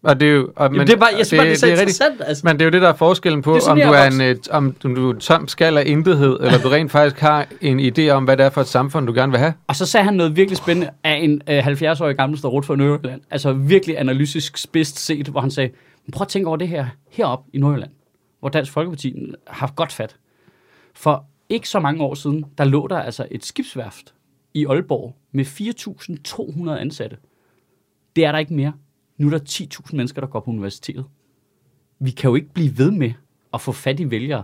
Og det er jo... Og, Men, det er bare, jeg synes bare, det, det er så rigtigt. interessant. Altså. Men det er jo det, der er forskellen på, Det er om du, er er en, øh, om, om du er tom skal af intethed, eller du rent faktisk har en idé om, hvad det er for et samfund, du gerne vil have. Og så sagde han noget virkelig spændende af en øh, 70-årig gammel starot fra Nordjylland. Altså virkelig analytisk spidst set, hvor han sagde, "Men prøv at tænke over det her heroppe i Nordjylland, hvor Dansk Folkeparti har godt fat. For ikke så mange år siden, der lå der altså et skibsværft i Aalborg med 4.200 ansatte. Det er der ikke mere. Nu er der 10.000 mennesker, der går på universitetet. Vi kan jo ikke blive ved med at få fat i vælgere,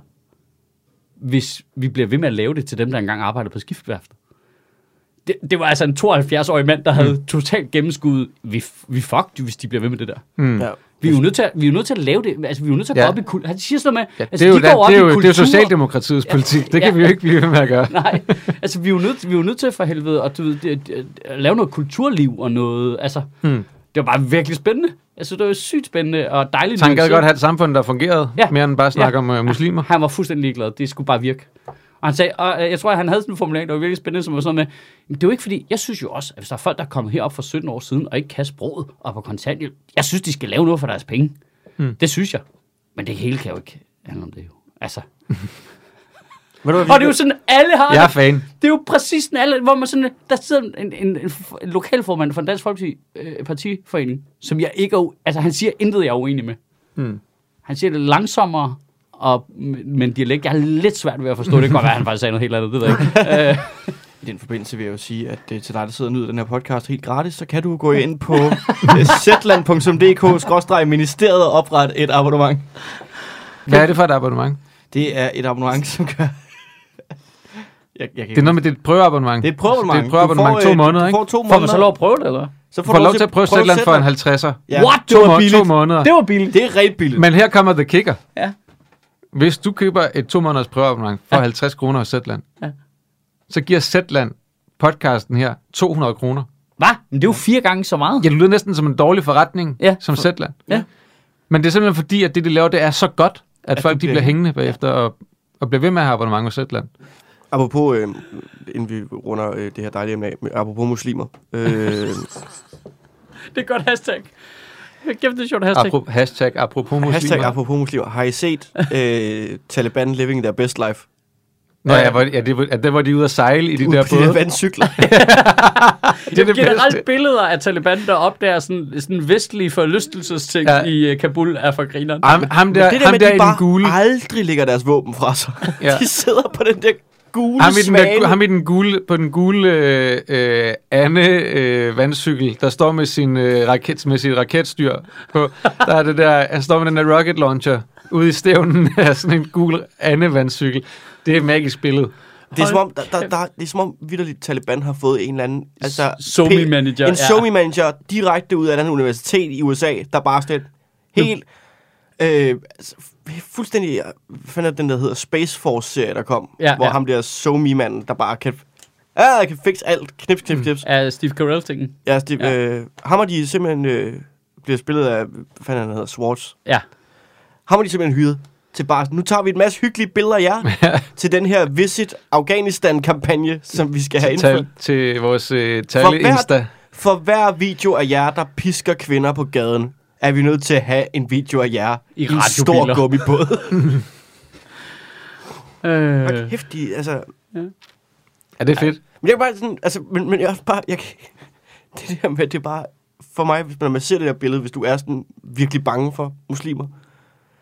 hvis vi bliver ved med at lave det til dem, der engang arbejdede på skibsværftet det, det var altså en 72-årig mand, der havde mm. totalt gennemskuddet. Vi, vi fucked, hvis de bliver ved med det der. Mm. Ja. Vi er jo nødt til at, vi er jo nødt til at lave det. Altså, vi er jo nødt til at Ja. gå op i kultur. Han siger sådan noget med, Ja, altså, det, er jo, de går op det, er i jo, det er jo kultur. Socialdemokratiets politik. Det kan Ja. vi jo ikke blive ved med at gøre. Nej, altså vi er jo nødt, vi er jo nødt til for helvede at, du ved, det, at lave noget kulturliv og noget, altså, Hmm. det var bare virkelig spændende. Altså, det var sygt spændende og dejligt. Så han gad godt have et samfund, der fungerede, Ja. mere end bare at snakke Ja. om uh, muslimer. Han var fuldstændig ligeglad. Det skulle bare virke. Og han sagde, og øh, jeg tror, at han havde sådan en formulering, der var virkelig spændende, som var sådan med, men det er jo ikke fordi, jeg synes jo også, at hvis der er folk, der er kommet herop for 17 år siden, og ikke kan sproget og på kontanthjælp, jeg synes, de skal lave noget for deres penge. Hmm. Det synes jeg. Men det hele kan jo ikke handle om det jo. Altså. Ved du, Og det er jo sådan, alle har Jeg er fan. Det er jo præcis sådan alle, hvor man sådan, der sidder en, en, en, en lokalformand for en Dansk Folkeparti øh, partiforening, som jeg ikke er, altså han siger intet, jeg er uenig med. Mm. Han siger det langsommere, og med en dialekt, jeg har lidt svært ved at forstå. Det kan godt være, at han faktisk sagde noget helt andet, det ved jeg ikke. Øh, I den forbindelse vil jeg jo sige, at uh, til dig, der sidder og nyder den her podcast helt gratis, så kan du gå ind på øh, zetland.dk-ministeriet og oprette et abonnement. Hvad er det for et abonnement? Det er et abonnement, som gør... jeg, jeg kan Det er noget med det er et prøveabonnement. det er et prøveabonnement. Det er et prøveabonnement, Du to øh, måneder, du ikke? får to får måneder. man så lov at prøve det, eller? så Du får lov til at prøve Zetland for en 50'er. Ja. What? Det var billigt. to måneder. Det var billigt. Det er rigtig billigt. Men her kommer the kicker. Ja. Hvis du køber et to måneders prøveabonnement for Ja. 50 kroner hos Zetland, Ja. så giver Zetland podcasten her 200 kroner. Hvad? Men det er jo fire gange så meget. Ja, det lyder næsten som en dårlig forretning, Ja. som Zetland. Ja. Men det er simpelthen fordi, at det, de laver, det er så godt, at, At folk de bliver bliver hængende bagefter og, og bliver ved med at have abonnement hos Zetland. Apropos, øh, inden vi runder øh, det her dejlige emne af, med- apropos muslimer. Øh, Det er et godt hashtag. Kæft, det er sjovt hashtag. Apro, hashtag apropos muslimer. hashtag apropos muslimer. Har I set øh, Taliban living their best life? Nå ja, hvor, ja det, var, der var de ude at sejle i de Ude der på de der både. vandcykler. Det er det Generelt bedste. billeder af Taliban, der opdager sådan, sådan vestlige forlystelsesting Ja. i uh, Kabul, er for grineren. Ham, ham der, det der ham med, der de i bare gule. aldrig lægger deres våben fra sig. Ja. De sidder på den der gule Ham i, den svane. der, ham i den gule, på den gule øh, øh, Anne øh, vandcykel, der står med sin øh, raket, med sit raketstyr på. Der er det der, han står med den der rocket launcher ude i stævnen af sådan en gul Anne vandcykel. Det er et magisk billede. Det er som om, der, der, der, det er som om vidderligt Taliban har fået en eller anden... Altså, SoMe P- manager, En ja. SoMe manager direkte ud af den universitet i USA, der bare sådan helt... Øh, altså, fuldstændig... Hvad er den, der hedder Space Force-serie, der kom? Ja, hvor ja. ham der SoMe-manden, der bare kan... Ja, jeg kan fikse alt. Knips, knips, knips. Af Steve Carell-tingen. Ja, de, Ja. øh, ham og de simpelthen øh, bliver spillet af, hvad fanden han hedder, Swartz. Ja. Ham og de simpelthen hyret til bare, nu tager vi en masse hyggelige billeder af jer til den her Visit Afghanistan-kampagne, som vi skal have indført. Tal, til vores øh, For tale hvert- Insta. For hver video af jer, der pisker kvinder på gaden, er vi nødt til at have en video af jer I i, en stor gummibåd. Øh, Hold kæft, de, altså... Er det fedt? Men jeg er bare sådan, altså, men, men jeg er også bare, jeg kan, det der med, det er bare, for mig, hvis man, man ser det der billede, hvis du er sådan virkelig bange for muslimer,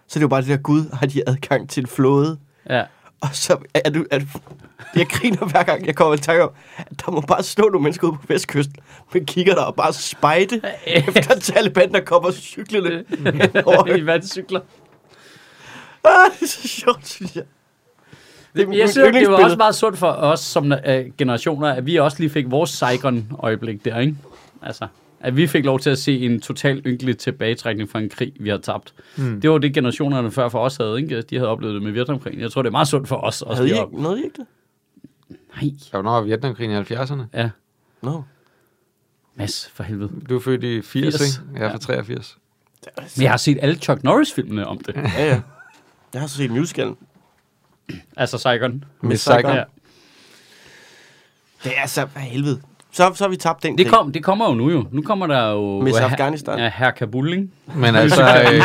så er det jo bare det der, Gud har de adgang til en flåde. Ja. Og så er du, er du, jeg griner hver gang, jeg kommer i tanke om, at der må bare stå nogle mennesker ude på vestkysten med kigger der og bare spejde efter Taliban, der kommer cyklerne over. I vandcykler. Ah, det er så sjovt, synes jeg. Det er Jeg synes, det var også meget sundt for os som uh, generationer, at vi også lige fik vores Saigon-øjeblik der, ikke? Altså, at vi fik lov til at se en totalt ynkelig tilbagetrækning fra en krig, vi har tabt. Mm. Det var det, generationerne før for os havde, ikke? De havde oplevet det med Vietnamkrigen. Jeg tror, det er meget sundt for os også. Havde I ikke, noget I ikke det? Nej, Der var nok Vietnamkrigen i 70'erne. ja. No. Mads, for helvede. Du er født i 80, 80. 80. ikke? Jeg er Ja. fra 83. Men jeg har set alle Chuck Norris-filmene om det. Ja, ja. Jeg har så set musicalen. altså Saigon. Miss Saigon. Saigon. Ja. Det er så, hvad helvede. Så, så har vi tabt den Det, kom, det kommer jo nu jo. Nu kommer der jo... Miss her- Afghanistan. Ja, herr Kabul, ikke? Men altså, øh,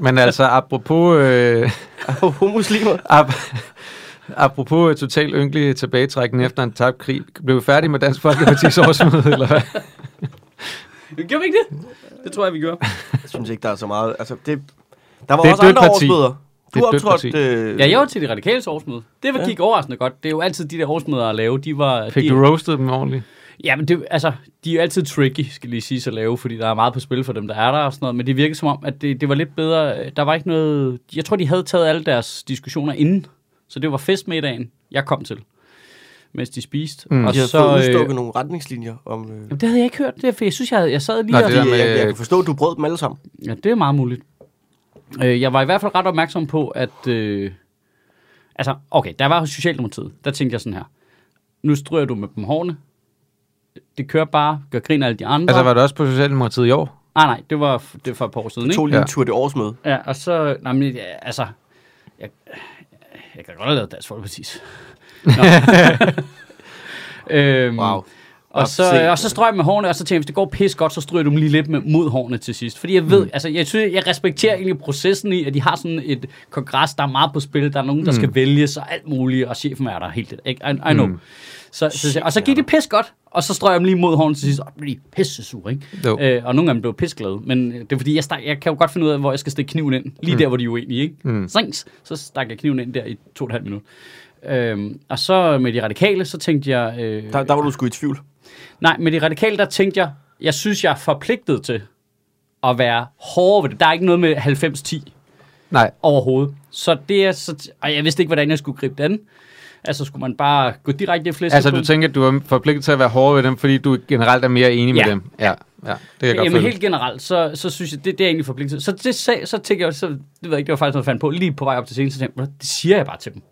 men altså apropos, øh, Homuslimer. ap, apropos øh, total ynkelig tilbagetrækning efter en tabt krig, blev vi færdige med Dansk Folkeparti's årsmøde, eller hvad? Gjorde vi ikke det? Det tror jeg, vi gjorde. Jeg synes ikke, der er så meget. Altså, det, der var Det også andre parti. årsmøder. Du Det optrådte... Øh, Ja, jeg var til de radikale årsmøde. Det var, gik overraskende godt. Det er jo altid de der årsmøder at lave. De var, Fik de, du roastet dem ordentligt? Ja, men det, altså, de er altid tricky, skal lige sige, at lave, fordi der er meget på spil for dem, der er der og sådan noget. Men det virker som om, at det, det var lidt bedre. Der var ikke noget... Jeg tror, de havde taget alle deres diskussioner inden. Så det var festmiddagen, jeg kom til, mens de spiste. Mm. de har så, fået udstukket nogle retningslinjer om... Øh, Jamen, det havde jeg ikke hørt. Det for jeg synes, jeg, havde, jeg sad lige Nå, og... det der jeg, med- jeg, jeg kan forstå, at du brød dem alle sammen. Ja, det er meget muligt. Øh, jeg var i hvert fald ret opmærksom på, at... Øh, altså, okay, der var hos Socialdemokratiet. Der tænkte jeg sådan her. Nu stryger du med dem hårene. Det kører bare. Gør grin af alle de andre. Altså, var det også på Socialdemokratiet i år? Nej, nej, det var, det var for et par år siden, ikke? tog lige en tur det årsmøde. Ja, og så... Nej, men, ja, altså... Jeg, jeg kan godt have lavet Dansk Folkeparti's. Øhm, Wow. Og så, og så strøg jeg med hårene, og så tænkte jeg, hvis det går pis godt, så stryger du dem lige lidt med, mod hårene til sidst. Fordi jeg ved, mm. altså jeg, synes, jeg respekterer egentlig processen i, at de har sådan et kongres, der er meget på spil, der er nogen, der mm. skal vælges og alt muligt, og chefen er der helt ikke? I, I know. Mm. Så, så, og så gik det pis godt, og så strøg jeg dem lige mod hårene til sidst, og blev pisse sur, ikke? Jo. Øh, og nogle dem blev pisseglade, men det er fordi, jeg, stak, jeg kan jo godt finde ud af, hvor jeg skal stikke kniven ind, lige mm. der, hvor de er uenige, ikke? Mm. Sings, så stak jeg kniven ind der i to og et halvt minut. Øhm, og så med de radikale, så tænkte jeg... Øh, Der, der var du sgu i tvivl. Nej, med de radikale, der tænkte jeg, jeg synes, jeg er forpligtet til at være hårdere ved det. Der er ikke noget med 90-10 Nej. overhovedet. Så det er så... Og jeg vidste ikke, hvordan jeg skulle gribe den. Altså, skulle man bare gå direkte i flest Altså, du tænker, at du er forpligtet til at være hårdere ved dem, fordi du generelt er mere enig Ja. med dem? Ja. Ja, det kan jeg godt Jamen følge. helt generelt, så, så synes jeg, det, det er egentlig forpligtet. Så det sag, så tænker jeg, så, det ved jeg ikke, det var faktisk noget, jeg fandt på, lige på vej op til scenen, så tænkte jeg, det siger jeg bare til dem.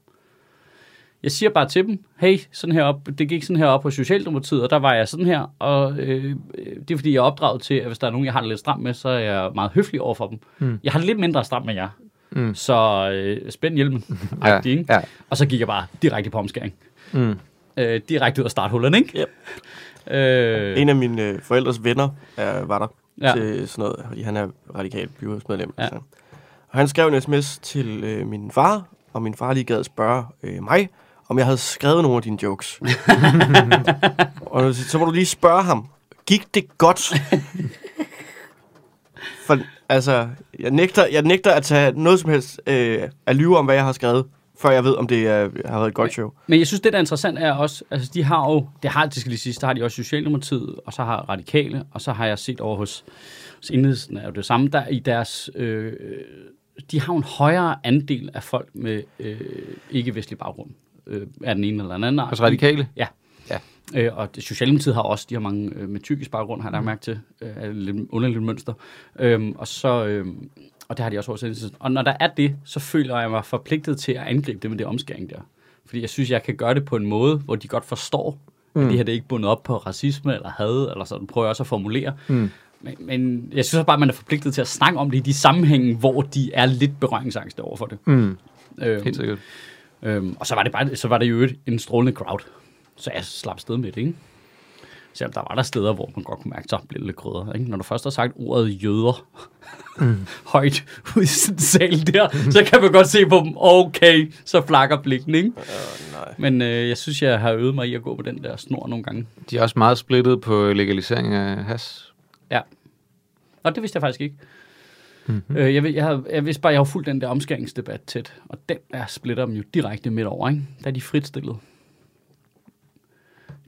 Jeg siger bare til dem, hey, sådan her op, det gik sådan her op på Socialdemokratiet, og der var jeg sådan her, og øh, det er fordi, jeg er opdraget til, at hvis der er nogen, jeg har det lidt stramt med, så er jeg meget høflig over for dem. Mm. Jeg har lidt mindre stramt med jer, mm. så øh, spænd hjelmen. Ja, ikke? ja. Og så gik jeg bare direkte på omskæring. Mm. Øh, direkte ud af starthullerne, ikke? Yep. Øh, En af mine øh, forældres venner øh, var der Ja. til sådan noget, fordi han er radikal byrådsmedlem. Ja. Ja. Og han skrev en sms til øh, min far, og min far lige gad spørge øh, mig, om jeg havde skrevet nogle af dine jokes. og så må du lige spørge ham, gik det godt? For altså, jeg nægter, jeg nægter at tage noget som helst øh, at lyve om, hvad jeg har skrevet, før jeg ved, om det øh, har været et godt show. Men jeg synes, det der er interessant er også, altså de har jo, det har, det skal lige sige, der har de også Socialdemokratiet, og så har Radikale, og så har jeg set over hos, hos Enhedslisten, er jo det samme, der i deres, øh, de har en højere andel af folk med øh, ikke-vestlig baggrund, øh, er den ene eller den anden. Hos radikale? Ja. Øh, og det, Socialdemokratiet har også, de har mange øh, med tyrkisk baggrund, har jeg mm. mærke til, øh, er lidt underligt mønster. Øhm, og så, øh, og det har de også Enhedslisten. Og når der er det, så føler jeg mig forpligtet til at angribe det med det omskæring der. Fordi jeg synes, jeg kan gøre det på en måde, hvor de godt forstår, mm. at det her det er ikke bundet op på racisme eller had, eller sådan, prøver jeg også at formulere. Mm. Men, men jeg synes også bare, at man er forpligtet til at snakke om det i de sammenhænge, hvor de er lidt berøringsangste over for det. Mm. Øhm, Helt sikkert. Øhm, og så var det bare, så var det jo et, en strålende crowd. Så jeg slap sted med det, ikke? Selvom der var der steder, hvor man godt kunne mærke, så blev det lidt krydder. Ikke? Når du først har sagt ordet jøder mm. højt ud i en sal der, så kan man godt se på dem, okay, så flakker blikken, ikke? Uh, nej. Men øh, jeg synes, jeg har øvet mig i at gå på den der snor nogle gange. De er også meget splittet på legalisering af has. Ja. Og det vidste jeg faktisk ikke. Mhm. Mm-hmm. Øh, jeg, ved- jeg, har, jeg vidste bare, at jeg har fulgt den der omskæringsdebat tæt, og den der splitter dem jo direkte midt over, ikke? Der er de fritstillet.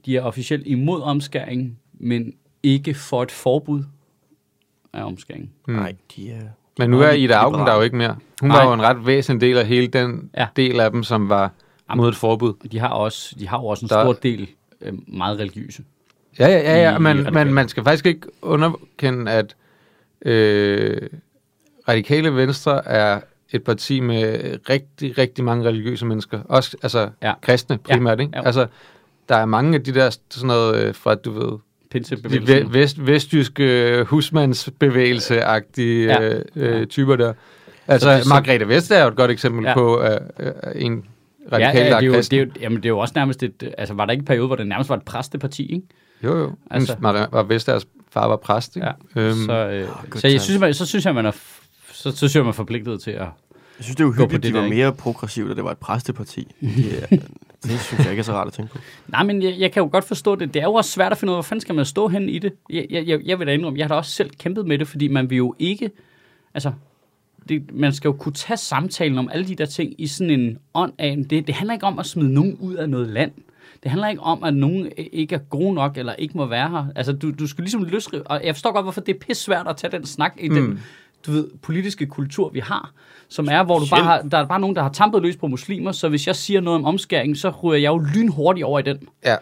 De er officielt imod omskæring, men ikke for et forbud af omskæring. Mm. Nej, de er... Men nu er Ida Augen der jo ikke mere. Hun Nej. var jo en ret væsentlig del af hele den Ja. del af dem, som var mod et forbud. De har også, de har jo også en Der- stor del øh, meget religiøse. Ja, ja, ja, ja I men, men man skal faktisk ikke underkende, at øh, Radikale Venstre er et parti med rigtig, rigtig mange religiøse mennesker. Også altså Ja. kristne primært, ikke? Ja. Altså, der er mange af de der sådan noget øh, fra, du ved, de vest, vestjyske husmandsbevægelse-agtige Ja. ja. øh, øh, typer der. Altså, Så det- så- Margrethe Vestager er jo et godt eksempel Ja. ja. på øh, øh, en Ja, radikal, ja, der det, er jo, det, er jo, jamen, det er jo også nærmest et... øh, Altså, var der ikke en periode, hvor det nærmest var et præsteparti, ikke? Jo, jo. Altså- Mar- var Vestagers far var præst, ikke? Ja. Øhm, så, øh, good så, jeg synes, man, så synes jeg, man er, så, så synes jeg, man er forpligtet til at... Jeg synes, det er på uhyggeligt, det de var der, mere progressive, da det var et præsteparti. Er, det synes jeg ikke er så rart at tænke på. Nej, men jeg, jeg kan jo godt forstå det. Det er jo også svært at finde ud af, hvor fanden skal man stå hen i det. Jeg, jeg, jeg, vil da indrømme, jeg har da også selv kæmpet med det, fordi man vil jo ikke... Altså, det, man skal jo kunne tage samtalen om alle de der ting i sådan en ånd af... Det, det handler ikke om at smide nogen ud af noget land. Det handler ikke om, at nogen ikke er gode nok, eller ikke må være her. Altså, du, du skal ligesom løsrive... Og jeg forstår godt, hvorfor det er pisse svært at tage den snak i mm. den du ved, politiske kultur, vi har, som er, hvor du bare har, der er bare nogen, der har tampet løs på muslimer, så hvis jeg siger noget om omskæring, så ryger jeg jo lynhurtigt over i den. ja.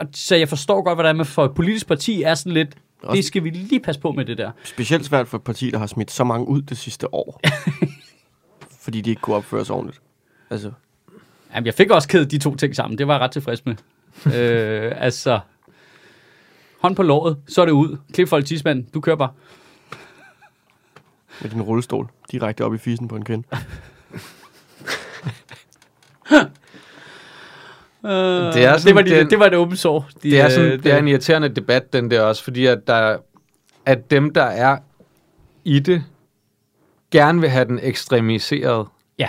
Og- Så jeg forstår godt, hvordan man for et politisk parti er sådan lidt, det skal vi lige passe på med det der. Specielt svært for et parti, der har smidt så mange ud det sidste år. fordi de ikke kunne opføre sig ordentligt. Altså, Jamen, jeg fik også kædet de to ting sammen, det var jeg ret tilfreds med. øh, altså, hånd på låret, så er det ud. Klip folk tidsmand, du kører bare. Med din rullestol direkte op i fisen på en kvinde. Øh, Det er det, sådan, var de, den- det var det åbent sår. De, Det er, øh, sådan, det er en irriterende debat, den der også, fordi at, der, at dem, der er i det, gerne vil have den ekstremiseret. Ja.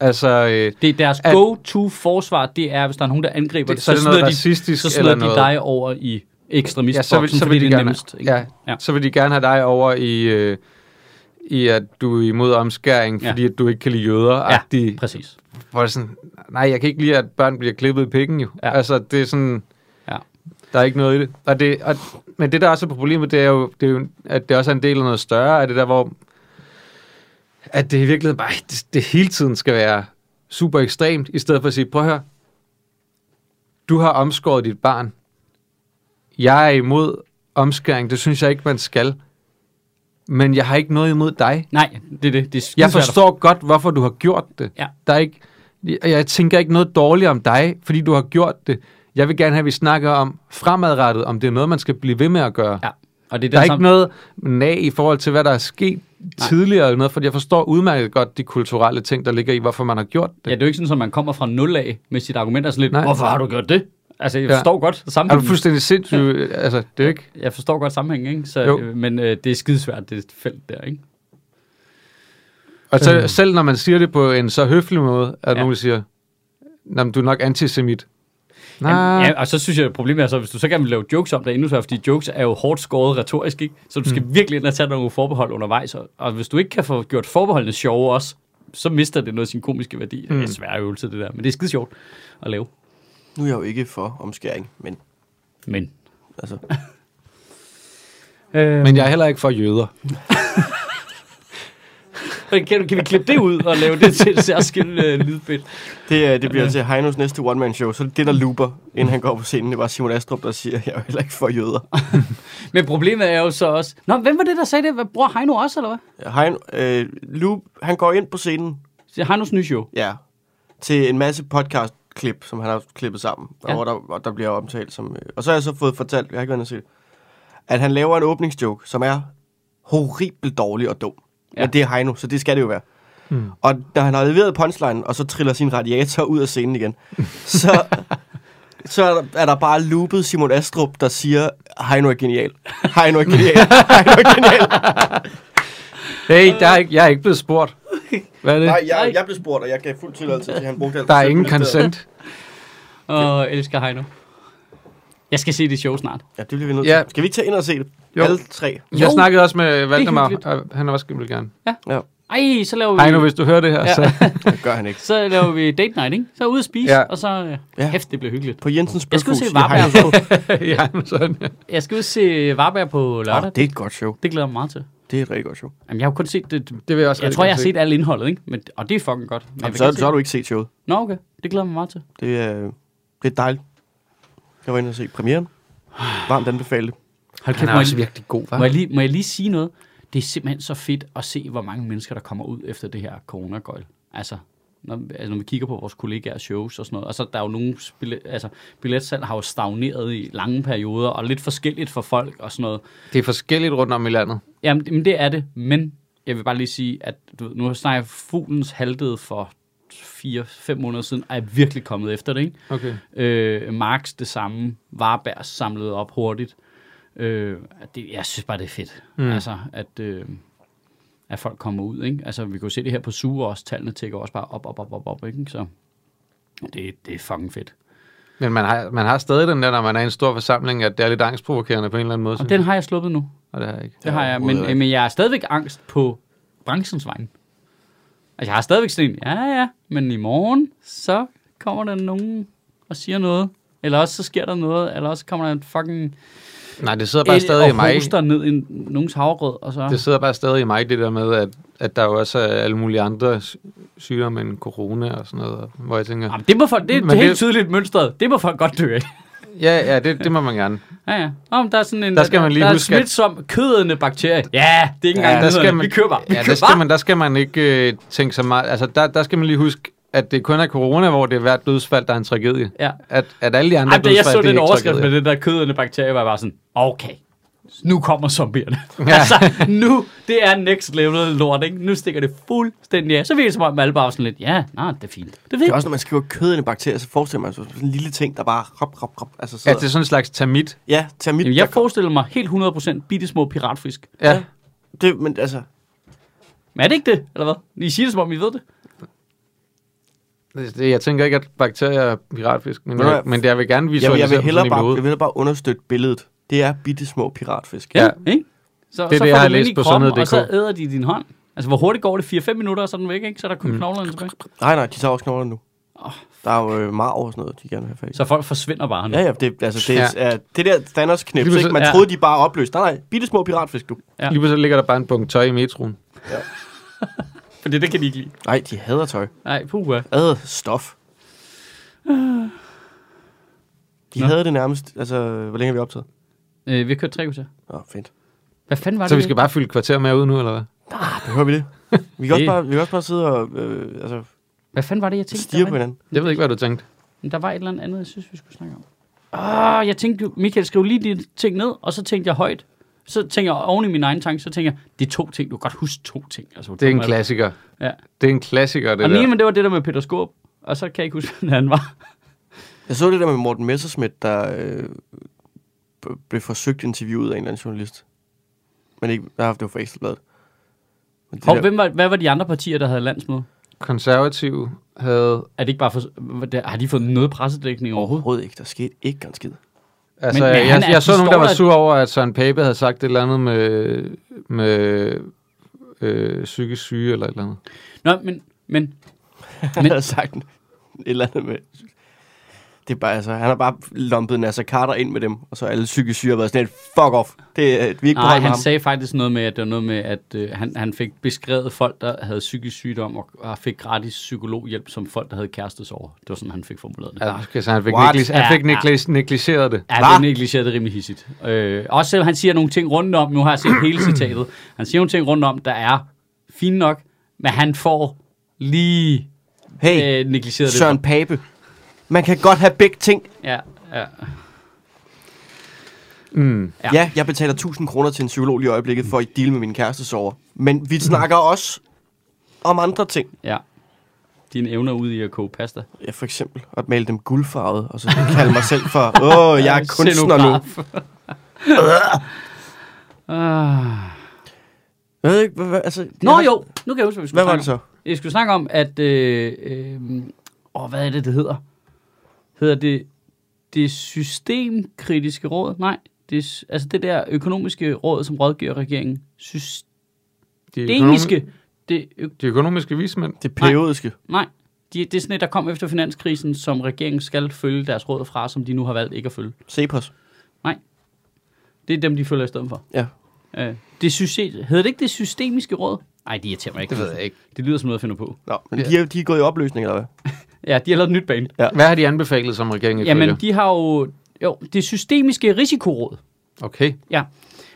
Altså, øh, det er deres at- go-to-forsvar, det er, hvis der er nogen, der angriber, det, så er det noget smider de, racistisk så smider eller de noget. dig over i ekstremistboksen, ja, så vil, så fordi vil de det er gerne, nemmest. ikke? Ja. ja. så vil de gerne have dig over i, øh, i at du er imod omskæring, Ja. fordi at du ikke kan lide jøder. Ja, Ja. præcis. Hvor det sådan, nej, jeg kan ikke lide, at børn bliver klippet i pikken jo. Ja. Ja. Altså, det er sådan, Ja. der er ikke noget i det. Og det og, men det, der også er problemet, det er, jo, det er jo, at det også er en del af noget større, af det der, hvor at det i virkeligheden bare, det, det hele tiden skal være super ekstremt, i stedet for at sige, prøv at høre, du har omskåret dit barn. Jeg er imod omskæring, det synes jeg ikke, man skal. Men jeg har ikke noget imod dig. Nej, det er det. det er Jeg forstår godt, hvorfor du har gjort det. Ja. Der er ikke, jeg, tænker ikke noget dårligt om dig, fordi du har gjort det. Jeg vil gerne have, at vi snakker om fremadrettet, om det er noget, man skal blive ved med at gøre. Ja, og det er Der er ikke noget nag i forhold til, hvad der er sket Nej. tidligere, eller noget, for jeg forstår udmærket godt de kulturelle ting, der ligger i, hvorfor man har gjort det. Ja, det er jo ikke sådan, at man kommer fra nul af med sit argument og sådan lidt, Nej. hvorfor har du gjort det? Altså, jeg Ja. forstår godt Er du sammenhængen. fuldstændig sindssyg? Altså, det er ikke... Jeg forstår godt sammenhængen, ikke? Så, Jo. øh, men øh, det er skidesvært, det felt der, ikke? Og så, Øh. selv når man siger det på en så høflig måde, at Ja. ja. nogen siger, "Nå, men du er nok antisemit. Nej, Jamen, ja, og så synes jeg, at problemet er så, hvis du så gerne vil lave jokes om det, endnu sværere, fordi jokes er jo hårdt skåret retorisk, ikke? Så du skal mm. virkelig ind og tage nogle forbehold undervejs, og, og hvis du ikke kan få gjort forbeholdene sjove også, så mister det noget af sin komiske værdi. Mm. Det er en svær øvelse, det der, men det er skide sjovt at lave. Nu er jeg jo ikke for omskæring, men Men... altså, Øh, men jeg er heller ikke for jøder. kan, kan vi klippe det ud og lave det til et særskilt øh, lydbit? det, øh, det bliver til Heinos næste one-man-show. Så det, der looper, inden han går på scenen, det var Simon Astrup, der siger, jeg er heller ikke for jøder. Men problemet er jo så også... Nå, hvem var det, der sagde det? Bror Heino også, eller hvad? Heino, øh, Loop, han går ind på scenen, Det er Heinos nye show. ja, til en masse podcast-klip, som han har klippet sammen, Ja. hvor, der, hvor der bliver omtalt som... Øh, og så har jeg så fået fortalt, jeg har ikke været inde og se det, at han laver en åbningsjoke, som er horribelt dårlig og dum. Ja. Ja. Men det er Heino, så det skal det jo være. Hmm. Og da han har leveret punchline, og så triller sin radiator ud af scenen igen, så, så er, der, er der bare loopet Simon Astrup, der siger, Heino er genial. Heino er genial. Heino er genial. Hey, der er ikke, jeg er ikke blevet spurgt. Hvad er det? Nej, jeg, jeg blev spurgt, og jeg gav fuld tilladelse til, at han brugte alt. Der er ingen consent. Og elsker Heino. Jeg skal se det show snart. Ja, det bliver vi nødt Ja. til. Skal vi ikke tage ind og se det? Jo. Alle tre. Jeg Jo. snakkede også med Valdemar, og han også vil gerne. Ej, så laver vi... Hej nu, hvis du hører det her, Ja. så... Det gør han ikke. Så laver vi date night, ikke? Så ud at spise, Ja. ja. og så... Ja. Ja. Hæft, det bliver hyggeligt. På Jensens Jeg skal ud Bøfhus se Varberg. Ja, sådan, ja. Jeg skal ud se Varberg på lørdag. Åh, det er et godt show. Det glæder jeg mig meget til. Det er et rigtig godt show. Jamen, jeg har jo kun set det. Det vil jeg også Jeg tror, jeg har set alt indholdet, ikke? Men, og det er fucking godt. Men Jamen, så, så har du ikke set showet. Nå, okay. Det glæder mig meget til. Det er, det er dejligt. Jeg var inde og se premieren. Varmt anbefalet. Hold Han kæft, er må, også jeg, virkelig god, hva'? må, jeg lige, må jeg lige sige noget? Det er simpelthen så fedt at se, hvor mange mennesker, der kommer ud efter det her coronagøjl. Altså, når, altså, når vi kigger på vores kollegaers shows og sådan noget. Og så der er jo nogle billet, altså, billetsalg har jo stagneret i lange perioder, og lidt forskelligt for folk og sådan noget. Det er forskelligt rundt om i landet. Jamen, men det er det. Men jeg vil bare lige sige, at du ved, nu snakker jeg fuglens haltede for 4-5 måneder siden, er jeg virkelig kommet efter det, ikke? Okay. Øh, Marx det samme, Varberg samlede op hurtigt. Øh, det, jeg synes bare, det er fedt. Mm. Altså, at, øh, at folk kommer ud, ikke? Altså, vi kunne se det her på Suge også, tallene tækker også bare op, op, op, op, op, ikke? Så det, det er fucking fedt. Men man har, man har stadig den der, når man er i en stor forsamling, at det er lidt angstprovokerende på en eller anden måde. Og den har jeg sluppet nu. Og det har jeg ikke. Det har jeg, men, ikke. men jeg er stadigvæk angst på branchens vegne. Altså, jeg har stadigvæk sådan en, ja, ja, men i morgen, så kommer der nogen og siger noget. Eller også så sker der noget, eller også kommer der en fucking Nej, det sidder bare el stadig i og mig. hoster ned i nogens havregrød, og så... Det sidder bare stadig i mig, det der med, at, at der jo også er alle mulige andre sy- sygdomme end corona og sådan noget, hvor jeg tænker, Jamen, det, må folk, det, er helt det- tydeligt mønstret. Det må folk godt dø af. Ja, ja, det, det må man gerne. Ja, ja. Om der er sådan en... Der skal man lige der er huske, at- smitsom kødende bakterie. Ja, det er ikke Ja, engang der skal man- Vi køber. Vi Ja, der køber. skal, man, der skal man ikke øh, tænke så meget. Altså, der, der skal man lige huske, at det kun er corona, hvor det er hvert dødsfald, der er en tragedie. Ja. At, at alle de andre Ej, da jeg dødsfald, så det er den overskrift med den der kødende bakterie, var bare sådan, okay, nu kommer zombierne. Ja. Ja. altså, nu, det er next level lort, ikke? Nu stikker det fuldstændig af. Så virker det som om, alle bare sådan lidt, ja, nej, det er fint. Det er Det er også, når man skriver kød ind i bakterier, så forestiller man sig sådan en lille ting, der bare hop, hop, hop. Altså, Ja, sidder. det er sådan en slags termit. ja termit. Jamen, jeg forestiller mig helt 100% bitte små piratfisk. Ja. Ja. det, men altså, Men er det ikke det, eller hvad? I siger det, som om I ved det. Det, jeg tænker ikke, at bakterier er piratfisk, men, du jeg, men det, jeg vil gerne jeg, visualisere jeg, vil dem hellere bare, jeg vil bare understøtte billedet. Det er bitte små piratfisk. Ja. Ikke? Så, Det er så det, får jeg har læst i på sundhed.dk. Og så æder de din hånd. Altså, hvor hurtigt går det? 4-5 minutter, og så er den væk, ikke? Så er der kun Mm. knoglerne tilbage. Nej, nej, de tager også knoglerne nu. Åh, Der er jo øh, marv og sådan noget, de gerne vil have fat i. Så folk forsvinder bare nu. Ja, ja, det, altså, det, Ja. er, ja. det der Thanos knips, ikke? Man ja. troede, de bare opløste. Nej, nej, bitte små piratfisk, du. Ja. Lige pludselig ligger der bare en bunke tøj i metroen. For det, det kan de ikke lide. Nej, de hader tøj. Nej, puha. Ad stof. De Nå. havde det nærmest, altså, hvor længe har vi optaget? Øh, vi har kørt tre kvarter. Nå, fint. Hvad fanden var Så det? vi skal bare fylde et kvarter mere ud nu, eller hvad? Ah, behøver vi det? Vi kan, også bare, vi kan også bare sidde og øh, altså, Hvad fanden var det, jeg tænkte? stige der, på hinanden. Jeg ved ikke, hvad du tænkte. der var et eller andet, jeg synes, vi skulle snakke om. Ah, jeg tænkte jo, Michael, skriv lige de ting ned, og så tænkte jeg højt. Så tænker jeg oven i min egen tanke, så tænker jeg, det er to ting. Du kan godt huske to ting. Altså, Det er en klassiker. Ja. Det er en klassiker, det Og der. men det var det der med Peter Skåb, og så kan jeg ikke huske, hvad han var. Jeg så det der med Morten Messerschmidt, der øh, blev forsøgt interviewet af en eller anden journalist. Men ikke, ja, det var for Ekstrabladet. Men det Hov, der- hvem var, hvad var de andre partier, der havde landsmøde? Konservative havde... Er det ikke bare for, har de fået noget pressedækning overhovedet? Overhovedet ikke. Der skete ikke en skid. Altså, Men- men, men jeg, han er- jeg så nogen, der var sur over, at Søren Pape havde sagt et eller andet med, med øh, psykisk syge eller et eller andet. Nå, men, men Han havde sagt et eller andet med... Det er bare, altså, han har bare lumpet Nasser Carter ind med dem, og så er alle psykisk syge har været sådan et fuck off. Det er, vi er ikke Nej, han ham. sagde faktisk noget med, at det var noget med, at øh, han, han fik beskrevet folk, der havde psykisk sygdom, og, og fik gratis psykologhjælp, som folk, der havde kærestesorger. Det var sådan, han fik formuleret det. Ja. Så han fik, What? neglig, han fik Ja, neglig, negligeret det. Ja, er negligeret det rimelig hissigt. Øh, også selvom han siger nogle ting rundt om, nu har jeg set hele citatet, han siger nogle ting rundt om, der er fine nok, men han får lige Hey, øh, negligeret det. Søren Pape. Man kan godt have begge ting. Ja, ja. Mm. Ja. Ja. jeg betaler 1000 kroner til en psykolog i øjeblikket for at deale med min kæreste sover. Men vi snakker også om andre ting. ja. Dine evner ude i at koge pasta. Ja, for eksempel at male dem guldfarvet, og så kalde mig selv for, åh, oh, jeg er kunstner nu. Ah. Jeg ved ikke, hvad, hvad, altså... Nå jeg- jo, nu kan jeg huske, hvad vi skulle Hvad var det om. så? Jeg skulle snakke om, at... Øh, øh, åh, hvad er det, det hedder? Hedder det det systemkritiske råd? Nej, det, altså det der økonomiske råd, som rådgiver regeringen, systemiske, det, ø- de økonomiske vismænd. Det periodiske. nej, de, det er sådan et, der kom efter finanskrisen, som regeringen skal følge deres råd fra, som de nu har valgt ikke at følge. Cepos. Det er dem, de følger i stedet for. Ja. Øh, det system, hedder det ikke det systemiske råd? Nej, de irriterer mig ikke. Det ved jeg ikke. Det lyder som noget, jeg finder på. Nå, men Ja. de, er, de er gået i opløsning, eller hvad? Ja, de har lavet et nyt band. Hvad har de anbefalet, som regeringen Jamen, de har jo... Jo, det systemiske risikoråd. Okay.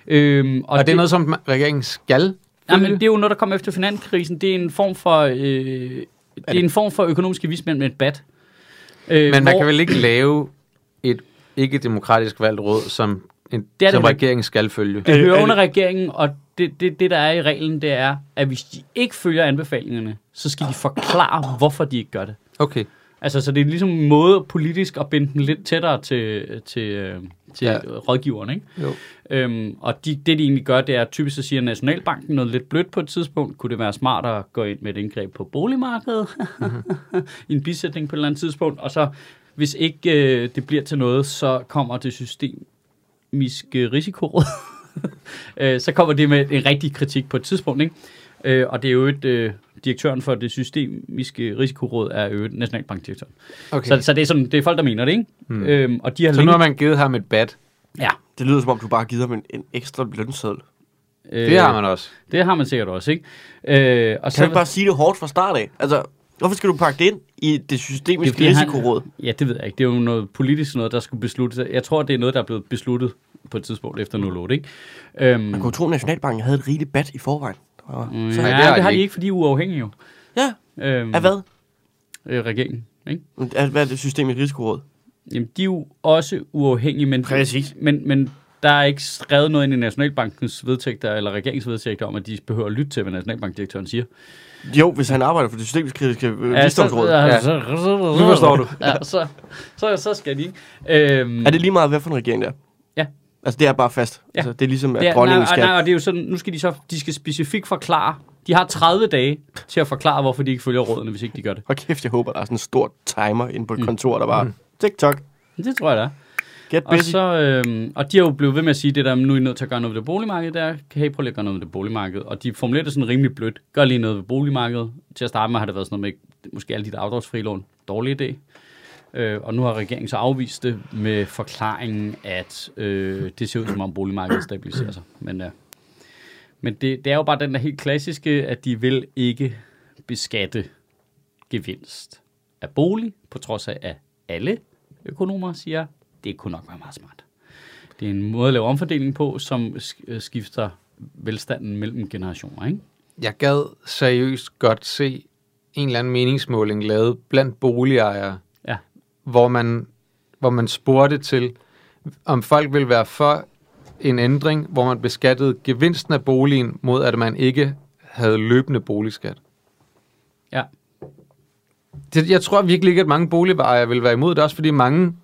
Øhm, og, Og, og det er noget, som regeringen skal Jamen, følge? det er jo noget, der kom efter finanskrisen. Det er en form for... Øh, det er en form for økonomiske vismænd med et bat. Øh, Men man hvor- kan vel ikke lave et ikke-demokratisk valgt råd, som, en, Det er det som vel. regeringen skal følge? Det Er det- hører er under det- regeringen, og det, det, det, der er i reglen, det er, at hvis de ikke følger anbefalingerne, så skal de forklare, hvorfor de ikke gør det. Okay. Altså, så det er ligesom en måde politisk at binde den lidt tættere til, til, øh, til Ja. rådgiveren, ikke? Jo. Øhm, og de, det, de egentlig gør, det er, typisk så siger Nationalbanken noget lidt blødt på et tidspunkt. Kunne det være smart at gå ind med et indgreb på boligmarkedet? I en bisætning på et eller andet tidspunkt. Og så, hvis ikke øh, det bliver til noget, så kommer det systemiske risikoråd. øh, så kommer det med en rigtig kritik på et tidspunkt, ikke? Øh, og det er jo et, øh, direktøren for det systemiske risikoråd er jo et nationalbankdirektøren. okay. Så, så det, er sådan, det er folk, der mener det, ikke? Hmm. Øhm, og de har Så længe... nu har man givet ham et bat. Ja. Det lyder som om, du bare har givet ham en, en ekstra lønseddel. Øh, Det har man også. Det har man sikkert også, ikke? Øh, og Kan så, du ikke bare sige det hårdt fra start af? Altså, hvorfor skal du pakke det ind i det systemiske Det fordi, han- risikoråd? Ja, det ved jeg ikke. Det er jo noget politisk noget, der skulle besluttes. Jeg tror, det er noget, der er blevet besluttet på et tidspunkt efter 08, ikke? Øhm, Man kunne tro, at Nationalbanken havde et rigeligt bat i forvejen. Og, mm, så, ja, det har har, de det har de ikke. fordi de er uafhængige jo. ja, Øhm, af hvad? Øh, regeringen, ikke? Hvad er det systemiske risikoråd? Jamen, de er jo også uafhængige, men, Præcis. men, men der er ikke skrevet noget ind i Nationalbankens vedtægter eller regeringsvedtægter om, at de behøver at lytte til, hvad Nationalbankdirektøren siger. Jo, hvis han arbejder for det systemiske øh, Ja, visdomsråd. ja, Ja. så, Nu forstår du. Ja, så, så, så skal de ikke. Øhm, Er det lige meget, hvad for en regering det er? Ja. Altså, det er bare fast. Ja. Altså, det er ligesom, at er, dronningen nej, skal... nej, og det er jo sådan, nu skal de så, de skal specifikt forklare, de har 30 dage til at forklare, hvorfor de ikke følger rådene, hvis ikke de gør det. Hold kæft, jeg håber, der er sådan en stor timer inde på et kontor, der bare... TikTok, Det tror jeg, der er. get Og, busy. så, øhm, og de har jo blevet ved med at sige det der, nu er I nødt til at gøre noget ved det boligmarked der. Kan I prøve lige at gøre noget ved det boligmarked? Og de formulerer det sådan rimelig blødt. Gør lige noget ved boligmarkedet. Til at starte med har det været sådan noget med, måske alle de der afdragsfri lån. Dårlig idé. Øh, og nu har regeringen så afvist det med forklaringen, at øh, det ser ud som om boligmarkedet stabiliserer sig. Men, øh, men det, det er jo bare den der helt klassiske, at de vil ikke beskatte gevinst af bolig, på trods af, at alle økonomer siger, det kunne nok være meget smart. Det er en måde at lave omfordeling på, som øh, skifter velstanden mellem generationer, ikke? Jeg gad seriøst godt se en eller anden meningsmåling lavet blandt boligejere, hvor man, hvor man spurgte til, om folk vil være for en ændring, hvor man beskattede gevinsten af boligen, mod at man ikke havde løbende boligskat. Ja. Det, jeg tror virkelig ikke, at mange boligejere vil være imod det, også fordi mange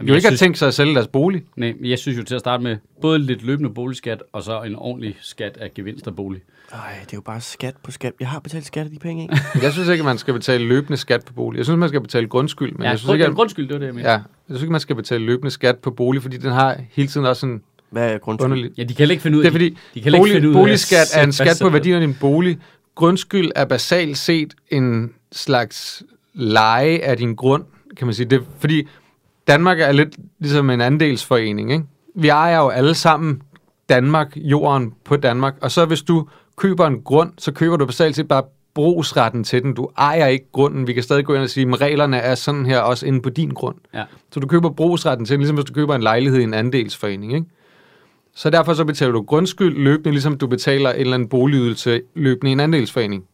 Jamen, jo jeg ikke har synes, tænkt sig at sælge deres bolig. Nej, men jeg synes jo til at starte med både lidt løbende boligskat, og så en ordentlig skat af gevinst af bolig. Ej, det er jo bare skat på skat. Jeg har betalt skat af de penge, ikke? Jeg synes ikke, at man skal betale løbende skat på bolig. Jeg synes, man skal betale grundskyld, men ja, jeg synes grund, ikke, at, grundskyld, det var det, jeg mente. ja, jeg synes ikke, man skal betale løbende skat på bolig, fordi den har hele tiden også en Hvad er grundskyld? underlig... ja, de kan ikke finde ud Det af er fordi, de ikke bolig, finde ud af at boligskat er en skat på værdien af din bolig. Grundskyld er basalt set en slags leje af din grund, kan man sige. Det, fordi Danmark er lidt ligesom en andelsforening, ikke? Vi ejer jo alle sammen Danmark, jorden på Danmark, og så hvis du køber en grund, så køber du basalt set bare brugsretten til den. Du ejer ikke grunden. Vi kan stadig gå ind og sige, at reglerne er sådan her også inde på din grund. Ja. Så du køber brugsretten til den, ligesom hvis du køber en lejlighed i en andelsforening, ikke? Så derfor så betaler du grundskyld løbende, ligesom du betaler en eller anden boligydelse løbende i en andelsforening.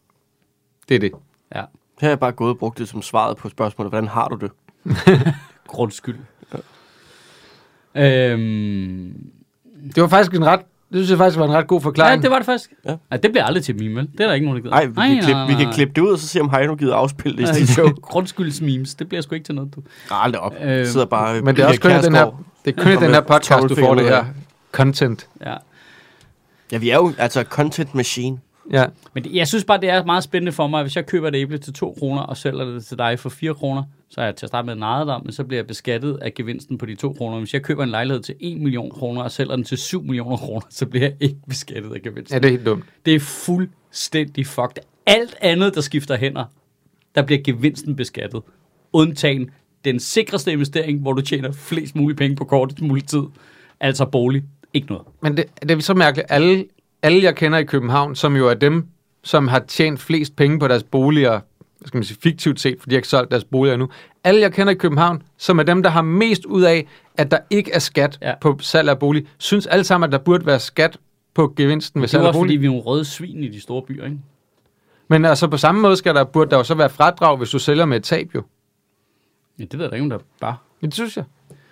Det er det. Ja, Her har jeg bare gået og brugt det som svaret på spørgsmålet, hvordan har du det? grundskyld. Øhm, Det var faktisk en ret, det synes jeg faktisk var en ret god ja, forklaring. det var det faktisk. Ja. Ja. det bliver aldrig til meme, vel? Det er der ikke nogen, der gider. Nej, vi, kan klippe, vi kan klippe det ud, og så se, om Heino gider afspille det i sit show. Grundskyldsmemes, det bliver sgu ikke til noget, du. Aldrig op. Øh, sidder bare Men det er også kun den her, det er kun den her podcast, du får det her content. Ja. Ja, vi er jo altså content machine. Ja. Men det, jeg synes bare, det er meget spændende for mig, hvis jeg køber et æble til 2 kroner og sælger det til dig for 4 kroner, så er jeg til at starte med ejet dig, men så bliver jeg beskattet af gevinsten på de 2 kroner. Hvis jeg køber en lejlighed til 1 million kroner og sælger den til 7 millioner kroner, så bliver jeg ikke beskattet af gevinsten. ja, det er helt dumt. Det er fuldstændig fucked. Alt andet, der skifter hænder, der bliver gevinsten beskattet. Undtagen den sikreste investering, hvor du tjener flest mulige penge på kortest mulig tid. Altså bolig. Ikke noget. Men det, det er så mærkeligt. Alle, alle, jeg kender i København, som jo er dem, som har tjent flest penge på deres boliger, hvad skal man sige, fiktivt set, fordi de har ikke solgt deres boliger endnu. Alle, jeg kender i København, som er dem, der har mest ud af, at der ikke er skat Ja. ja. på salg af bolig, synes alle sammen, at der burde være skat på gevinsten ved Det er salg af også, fordi bolig. vi er nogle røde svin i de store byer, ikke? Men altså på samme måde skal der, burde der jo så være fradrag, hvis du sælger med et tab jo. Ja, det ved jeg da ikke, om der bare... Det synes jeg.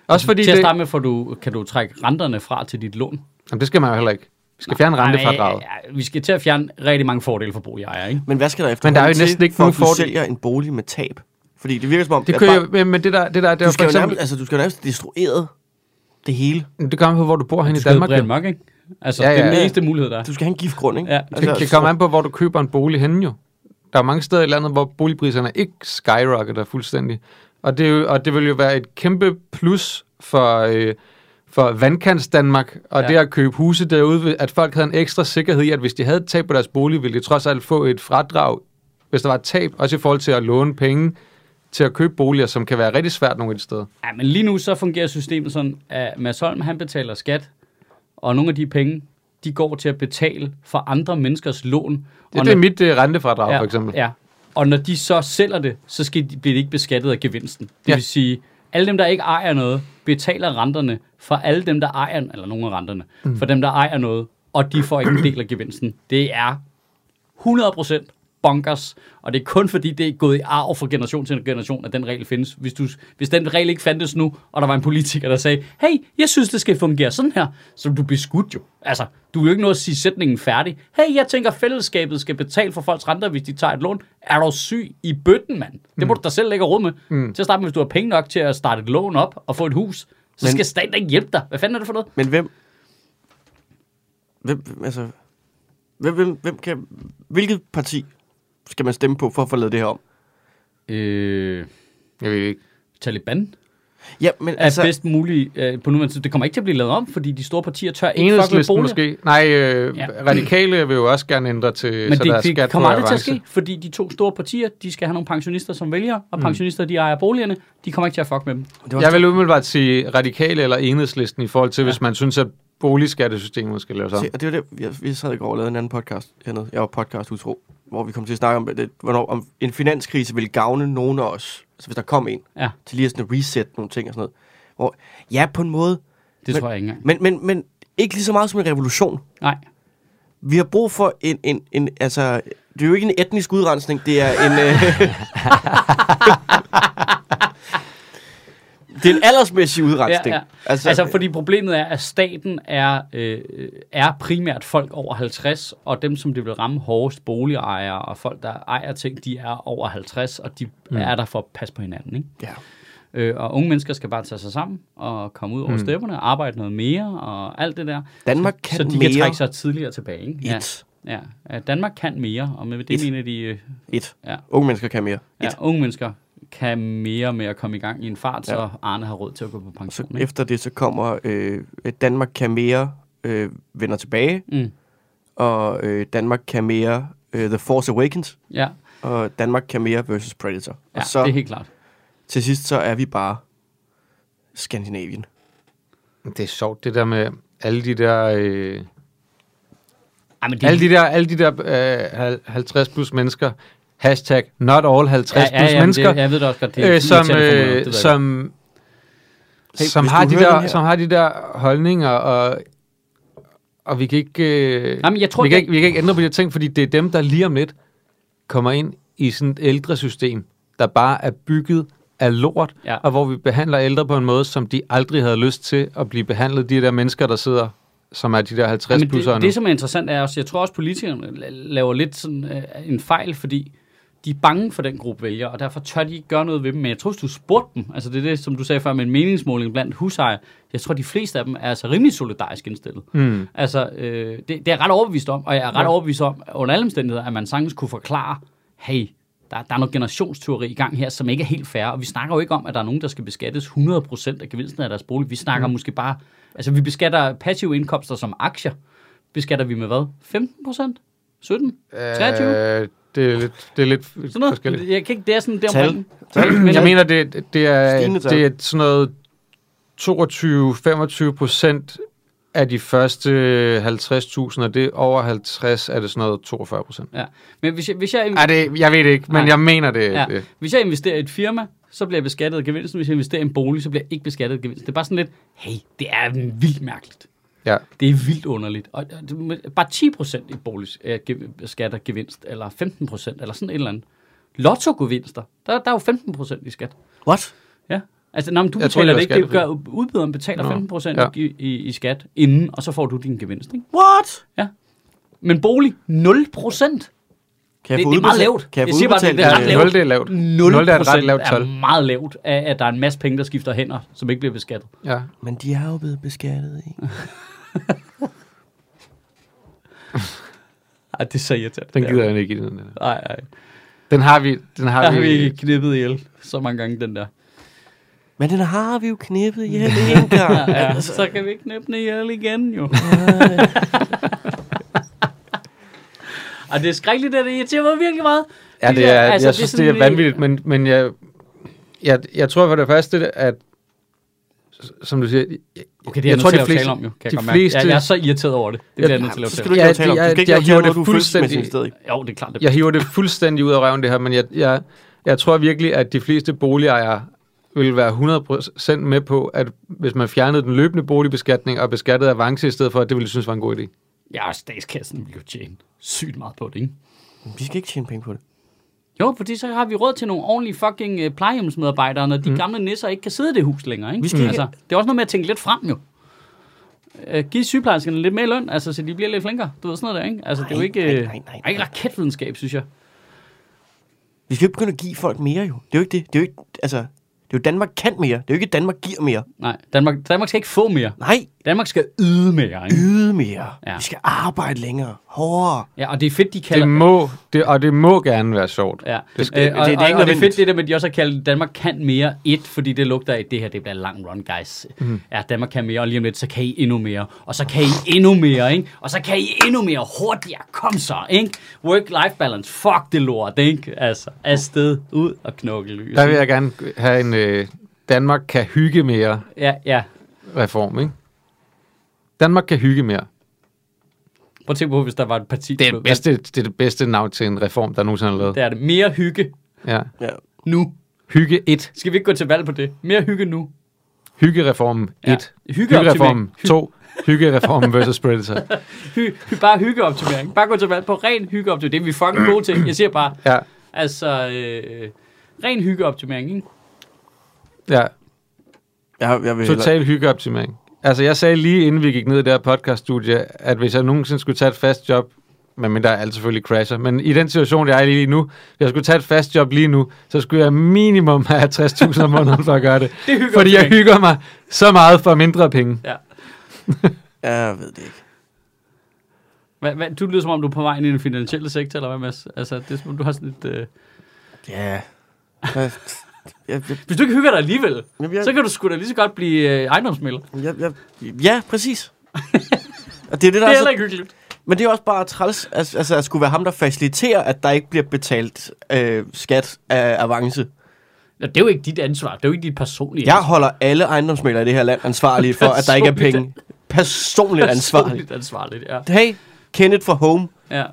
Også fordi til at det, starte med, for du, kan du trække renterne fra til dit lån. jamen, det skal man jo heller ikke. Vi skal fjerne rentefradraget. Nej, ja, vi skal til at fjerne rigtig mange fordele for boligejere, ikke? Men hvad skal der efter Men der er jo næsten ikke for, nogen at du fordel. sælger en bolig med tab? Fordi det virker som om... Det kører bare- jo, men det der, det der, det er du jo skal for eksempel, nærmest, altså, du skal jo nærmest destrueret det hele. det kommer an på, hvor du bor hen Du i skal Danmark. jo. mørk, ikke? Altså, Ja, det er ja, den ja. eneste mulighed, der er. Du skal have en giftgrund, ikke? Ja. Altså, Det kan komme an på, hvor du køber en bolig henne jo. Der er mange steder i landet, hvor boligpriserne ikke skyrocketer fuldstændig. Og det, er jo, og det vil jo være et kæmpe plus for, øh, for vandkants Danmark, og Ja. det at købe huse derude, at folk havde en ekstra sikkerhed i, at hvis de havde et tab på deres bolig, ville de trods alt få et fradrag, hvis der var et tab, også i forhold til at låne penge til at købe boliger, som kan være rigtig svært nogle steder. Ja, men lige nu så fungerer systemet sådan, at Mads Holm, han betaler skat, og nogle af de penge, de går til at betale for andre menneskers lån. Det, og det er når- mit øh, rentefradrag, ja, for eksempel. Ja, og når de så sælger det, så skal de, bliver de ikke beskattet af gevinsten. Det Ja. vil sige, alle dem, der ikke ejer noget, betaler renterne for alle dem, der ejer, eller nogle af renterne, mm. for dem, der ejer noget, og de får ikke en del af gevinsten. Det er 100% bonkers, og det er kun fordi, det er gået i arv fra generation til generation, at den regel findes. Hvis, du, hvis den regel ikke fandtes nu, og der var en politiker, der sagde, hey, jeg synes, det skal fungere sådan her, så du blive skudt jo. Altså, du vil jo ikke nå at sige sætningen færdig. Hey, jeg tænker, fællesskabet skal betale for folks renter, hvis de tager et lån. Er du syg i bøtten, mand? Det må du da selv lægge råd med. Mm. Til at starte med, hvis du har penge nok til at starte et lån op og få et hus, så Men- skal staten ikke hjælpe dig. Hvad fanden er det for noget? Men hvem... Hvem, hvem- altså... Hvem, hvem, hvem kan... Hvilket parti skal man stemme på for at få lavet det her om? Øh, Jeg ved ikke. Taliban? Ja, men er altså... bedst muligt øh, på nuværende tidspunkt. Det kommer ikke til at blive lavet om, fordi de store partier tør ikke fuck med boliger. måske. Nej, øh, Ja. radikale vil jo også gerne ændre til, Men så det, der er det skat kommer aldrig til at ske, fordi de to store partier, de skal have nogle pensionister som vælgere, og pensionister, de ejer boligerne, de kommer ikke til at fuck med dem. Jeg vil umiddelbart sige radikale eller enhedslisten i forhold til, ja. hvis man synes, at boligskattesystemet skal laves om. Se, og det var det, jeg, vi sad i går og lavede en anden podcast hernede. Jeg var podcast utro, hvor vi kom til at snakke om, det, hvornår om en finanskrise ville gavne nogen af os. Altså hvis der kom en, Ja, til lige at sådan reset nogle ting og sådan noget. Hvor, ja, på en måde, det Men- tror jeg ikke engang. men, men, men ikke lige så meget som en revolution. Nej. Vi har brug for en, en, en altså, det er jo ikke en etnisk udrensning, det er en... Øh, det er en aldersmæssig udrensning. Ja, ja. Altså, altså, fordi problemet er, at staten er, øh, er primært folk over 50, og dem, som det vil ramme hårdest, boligejere og folk, der ejer ting, de er over 50, og de mm. er der for at passe på hinanden. Ikke? ja. Øh, og unge mennesker skal bare tage sig sammen og komme ud over mm. stepperne, arbejde noget mere og alt det der. Danmark så, kan så de mere. kan trække sig tidligere tilbage. Ikke? Ja, Et. ja. ja, Danmark kan mere, og med det Et. mener de, øh, Et. Ja. Unge mennesker kan mere. ja, Et. unge mennesker kan mere med at komme i gang i en fart, Ja. så Arne har råd til at gå på Så pension. Ikke? efter det, så kommer øh, Danmark kan mere øh, vender tilbage, Mm. og øh, Danmark kan mere øh, The Force Awakens, Ja, og Danmark kan mere versus Predator. ja og så det er helt klart. til sidst, så er vi bare Skandinavien. Det er sjovt, det der med alle de der... Øh, Ej, men det, alle de der, alle de der øh, hal- 50 plus mennesker, hashtag not all 50 ja, ja, plus ja, mennesker, Det, jeg ved det også godt, det er øh, som, øh, som, Hey, som, har de der, her- som har de der holdninger, og, og vi kan ikke... Øh, Jamen, jeg tror, vi, kan det- ikke, vi kan ikke ændre på de ting, fordi det er dem, der lige om lidt kommer ind i sådan et ældre system, der bare er bygget af lort, Ja. og hvor vi behandler ældre på en måde, som de aldrig havde lyst til at blive behandlet, de der mennesker, der sidder, som er de der 50 Men plusser det, det, som er interessant, er også, jeg tror også, politikerne la- laver lidt sådan øh, en fejl, fordi de er bange for den gruppe vælgere, og derfor tør de ikke gøre noget ved dem. Men jeg tror, hvis du spurgte dem, altså det er det, som du sagde før med en meningsmåling blandt husejere, jeg tror, de fleste af dem er altså rimelig solidarisk indstillet. Mm. Altså, øh, det, det er jeg ret overbevist om, og jeg er ret Ja. ja. overbevist om, under alle omstændigheder, at man sagtens kunne forklare, hey, der, der er noget generationsteori i gang her, som ikke er helt fair, og vi snakker jo ikke om, at der er nogen, der skal beskattes 100% af gevinsten af deres bolig. Vi snakker mm. måske bare, altså vi beskatter passive indkomster som aktier, beskatter vi med hvad? 15%? 17? 23? Øh, det er lidt, det er lidt Sådan noget? forskelligt. Jeg kan ikke, det er sådan der Tal. omkring. Tal. Men Jeg mener, det, det, er, det er sådan noget 22-25 procent af de første 50.000, og det over 50 er det sådan noget 42 procent. Ja. Men hvis jeg, hvis jeg, Ej, det, jeg ved det ikke, men Nej. jeg mener det. ja, det. hvis jeg investerer i et firma, så bliver jeg beskattet af gevinsten. Hvis jeg investerer i en bolig, så bliver jeg ikke beskattet af gevinsten. Det er bare sådan lidt, hey, det er vildt mærkeligt. Ja. Det er vildt underligt. Og bare 10% i bolig er ge- skat af gevinst, eller 15%, eller sådan et eller andet. Lotto-gevinster, der, der er jo 15% i skat. What? Ja. Altså, når du Jeg tror, betaler det ikke, det gør, udbyderen betaler Nå, 15% ja. i, i, i skat inden, og så får du din gevinst. Ikke? What? Men bolig, 0%. Kan jeg Det, det er meget lavt. Kan jeg, Jeg siger bare, det- er ret øh, lavt. 0 det er lavt. 0 0 er et ret lavt tal. er meget lavt, af, at der er en masse penge, der skifter hænder, som ikke bliver beskattet. Ja. Men de er jo blevet beskattet, ikke? Ej, det er så irriterende. Den gider jeg ikke i den. der. Nej, nej. Den har vi. Den har Der har vi. vi knippet ihjel så mange gange, den der. Men den har vi jo knippet ihjel en gang. Ja, Altså, så kan vi ikke knippe den ihjel igen, jo. Og det er skrækkeligt, det irriterer mig virkelig meget. Ja, det der- er, altså, jeg synes, det er, sådan, øh, vanvittigt, men, men jeg, jeg, jeg tror for det første, at som du siger, jeg, Okay, det er jeg jeg tror, nødt til at tale om, jo. Kan jeg de mærke. fleste, Jeg, jeg er så irriteret over det. Det bliver jeg nødt til at så lave skal du til. ikke Ja, tale om. Du jeg- skal ikke jeg lave hiver noget, det du er fuldstændig- i. Jo, det er klart. Det jeg hiver det fuldstændig ud af røven, det her, men jeg, jeg, jeg tror virkelig, at de fleste boligejere vil være 100% med på, at hvis man fjernede den løbende boligbeskatning og beskattede avance i stedet for, at det ville jeg synes var en god idé. Ja, statskassen vil jo tjene sygt meget på det, ikke? Vi skal ikke tjene penge på det. Jo, fordi så har vi råd til nogle ordentlige fucking øh, plejehjemsmedarbejdere, når de mm. gamle nisser ikke kan sidde i det hus længere. Ikke? Vi skal ikke- altså, det er også noget med at tænke lidt frem, jo. Øh, giv sygeplejerskerne lidt mere løn, altså, så de bliver lidt flinkere. Du ved sådan noget der, ikke? Altså, det er jo Nej, ikke, nej, øh, nej, nej, er ikke raketvidenskab, synes jeg. Vi skal jo ikke begynde at give folk mere, jo. Det er jo ikke det. Det er jo ikke, altså, det er jo Danmark kan mere. Det er jo ikke, Danmark giver mere. Nej, Danmark, Danmark skal ikke få mere. Nej, Danmark skal yde mere, ikke? yde mere. Ja. Vi skal arbejde længere. Hårdere. Ja, og det er fedt, de kalder... Det må, det, og det må gerne være sjovt. Ja, Det skal- øh, det- og, det er og, ikke og det er fedt det der med, at de også har kaldt Danmark kan mere et, fordi det lugter af, det her det bliver lang run, guys. Mm. Ja, Danmark kan mere, og lige om lidt, så kan I endnu mere. Og så kan I endnu mere, ikke? Og så kan I endnu mere hurtigere. Kom så, ikke? Work-life balance, fuck det lort, ikke? Altså, afsted, ud og knokle løs. Der vil jeg gerne have en øh, Danmark kan hygge mere Ja, ja. reform, ikke? Danmark kan hygge mere. Prøv at tænke på, hvis der var et parti... Det er, det bedste, det er det bedste navn til en reform, der nogensinde er lavet. Det er det. Mere hygge Ja. Ja. nu. Hygge 1. Skal vi ikke gå til valg på det? Mere hygge nu. Hyggereformen 1. Ja. Hyggereformen 2. Hyggereformen versus Predator. Hy, hy, bare hyggeoptimering. Bare gå til valg på ren hyggeoptimering. Det er vi fucking gode til. Jeg siger bare, Ja, altså, øh, ren hyggeoptimering, ikke? ja. Jeg, jeg vil hellere- Total hyggeoptimering. Altså, jeg sagde lige inden vi gik ned i det her podcaststudie, at hvis jeg nogensinde skulle tage et fast job, medmindre jeg alt selvfølgelig crasher, men i den situation, jeg er lige nu, hvis jeg skulle tage et fast job lige nu, så skulle jeg minimum have 60.000 om måneden for at gøre det. Det er Fordi jeg hygger mig så meget for mindre penge. Ja. Jeg ved det ikke. Hvad, hvad, du lyder som om, du er på vej ind i den finansielle sektor, eller hvad, Mads? Altså, det er som om, du har sådan et... Øh... Ja. Jeg, jeg, jeg, Hvis du ikke hygger dig alligevel, jeg, så kan du sgu da lige så godt blive øh, ejendomsmælder. jeg, jeg, ja, præcis. Og det er det, Det der er er heller så, ikke hyggeligt. men det er også bare træls, altså, altså at skulle være ham, der faciliterer, at der ikke bliver betalt øh, skat af avance. Ja, det er jo ikke dit ansvar. Det er jo ikke dit personlige Jeg holder alle ejendomsmælere i det her land ansvarlige for, at der ikke er penge. Personligt ansvarlig. Personligt ansvarligt, ja. Hey, Kenneth fra Home, ja.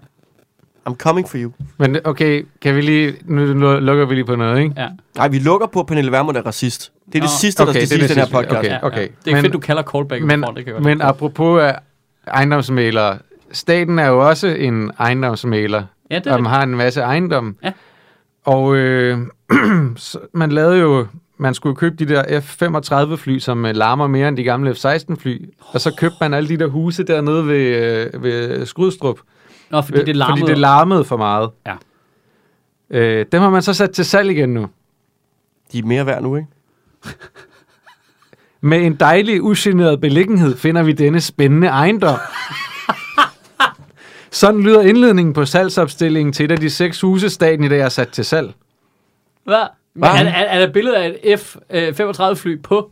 I'm coming for you. Men okay, kan vi lige, nu lukker vi lige på noget, ikke? ja. Nej, vi lukker på, at Pernille Vermund er racist. Det er det Nå, sidste, der okay, skal det er siges i det den her sidste. podcast. Okay, ja, okay. Ja. Det er Men- fedt, du kalder callback. Men, for, det kan men apropos af ejendomsmælere, staten er jo også en ejendomsmæler, ja, det er og det. man har en masse ejendom. Ja. Og øh, man lavede jo, man skulle købe de der F-35 fly, som øh, larmer mere end de gamle F-16 fly. Og så købte man alle de der huse dernede ved, øh, ved Skrydstrup. Nå, fordi det larmede. Fordi det larmede for meget. Ja. Øh, dem har man så sat til salg igen nu. De er mere værd nu, ikke? Med en dejlig, ugeneret beliggenhed finder vi denne spændende ejendom. Sådan lyder indledningen på salgsopstillingen til et af de seks huse, staten i dag har sat til salg. Hvad? Hvad? Er, er, er der billede af et F-35-fly på?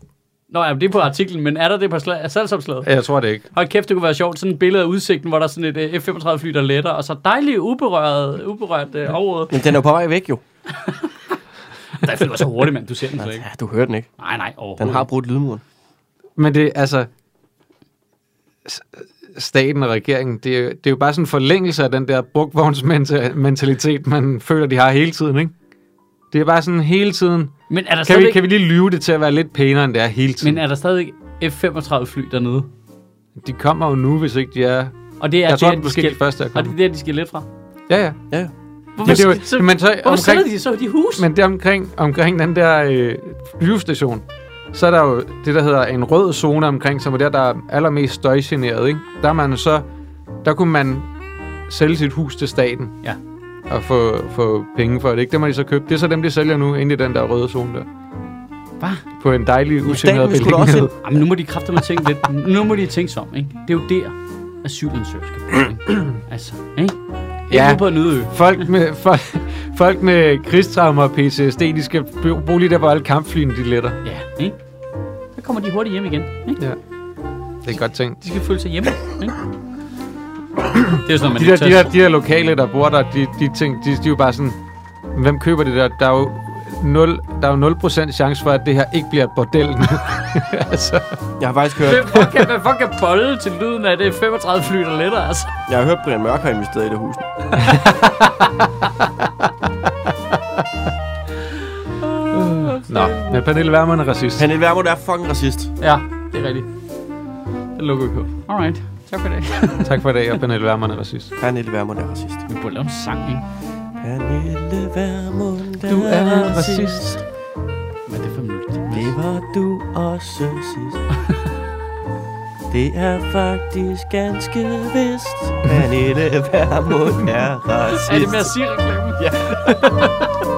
Nå, ja, det er på artiklen, men er der det på sla- salgsopslaget? Jeg tror det ikke. Hold kæft, det kunne være sjovt. Sådan et billede af udsigten, hvor der er sådan et øh, F-35-fly, der letter, og så dejligt uberørt, uberørt øh, område. Men den er jo på vej væk, jo. Der flyver så hurtigt, mand. Du ser den slet ikke. Ja, du hører den ikke. Nej, nej, overhovedet. Den har brudt lydmuren. Men det altså... s- Staten og regeringen, det er, jo- det er jo bare sådan en forlængelse af den der brugvognsmentalitet, man føler, de har hele tiden, ikke? Det er bare sådan hele tiden... Men er der Kan vi, stadigvæk, kan vi lige lyve det til at være lidt pænere, end det er hele tiden? men er der stadig F-35-fly dernede? De kommer jo nu, hvis ikke de er... Og det er Jeg tror, der, det måske de første er Og det er kommet. der, de skal lidt fra. Ja, ja. Ja, ja. Hvorfor, Men, det er jo, så, men så hvorfor sælger omkring, de så de hus? men det er omkring, omkring den der øh, flyvestation, så er der jo det, der hedder en rød zone omkring, som er der, der er allermest støjgeneret, ikke? Der, er man så, der kunne man sælge sit hus til staten. Ja. Og få, få penge for det, ikke? Det må de så købe. Det er så dem, de sælger nu, inde i den der røde zone der. Hvad? På en dejlig, sgu da også beliggenhed. Jamen, nu må de kræfter tænke lidt. Nu må de tænke sig om, ikke? Det er jo der, asylansøgere skal bo, ikke? Altså, ikke? Ikke Ja. på en øde ø. Folk med, folk, folk med krigstraumer og PTSD, de skal bo lige der, hvor alle kampflyene de letter. Ja, ikke? Så kommer de hurtigt hjem igen, ikke? Ja. Det er godt tænkt. De skal føle sig hjemme, ikke? Det er sådan, man De der, de, der, de der lokale, der bor der, de, de, ting, de, de er jo bare sådan, hvem køber det der? Der er jo 0, der er jo 0% chance for, at det her ikke bliver et bordel nu. altså, Jeg har faktisk hørt, Hvem fuck kan, hvem kan bolle til lyden af det 35 fly, der letter, altså? jeg har hørt Brian Mørk har investeret i det hus. Nå, men Pernille Vermund er racist. Pernille Vermund er fucking racist. Ja, det er rigtigt. Det lukker vi på. Alright, tak for det. tak for i dag, og Pernille Vermund er racist. Pernille Vermund er racist. Vi burde lave en sang, ikke? Pernille Vermund Du er racist. Hvad er det for mødt? Det var du også sidst. Det er faktisk ganske vist. Pernille Vermund er racist. Er det med at sige reklamen? Ja.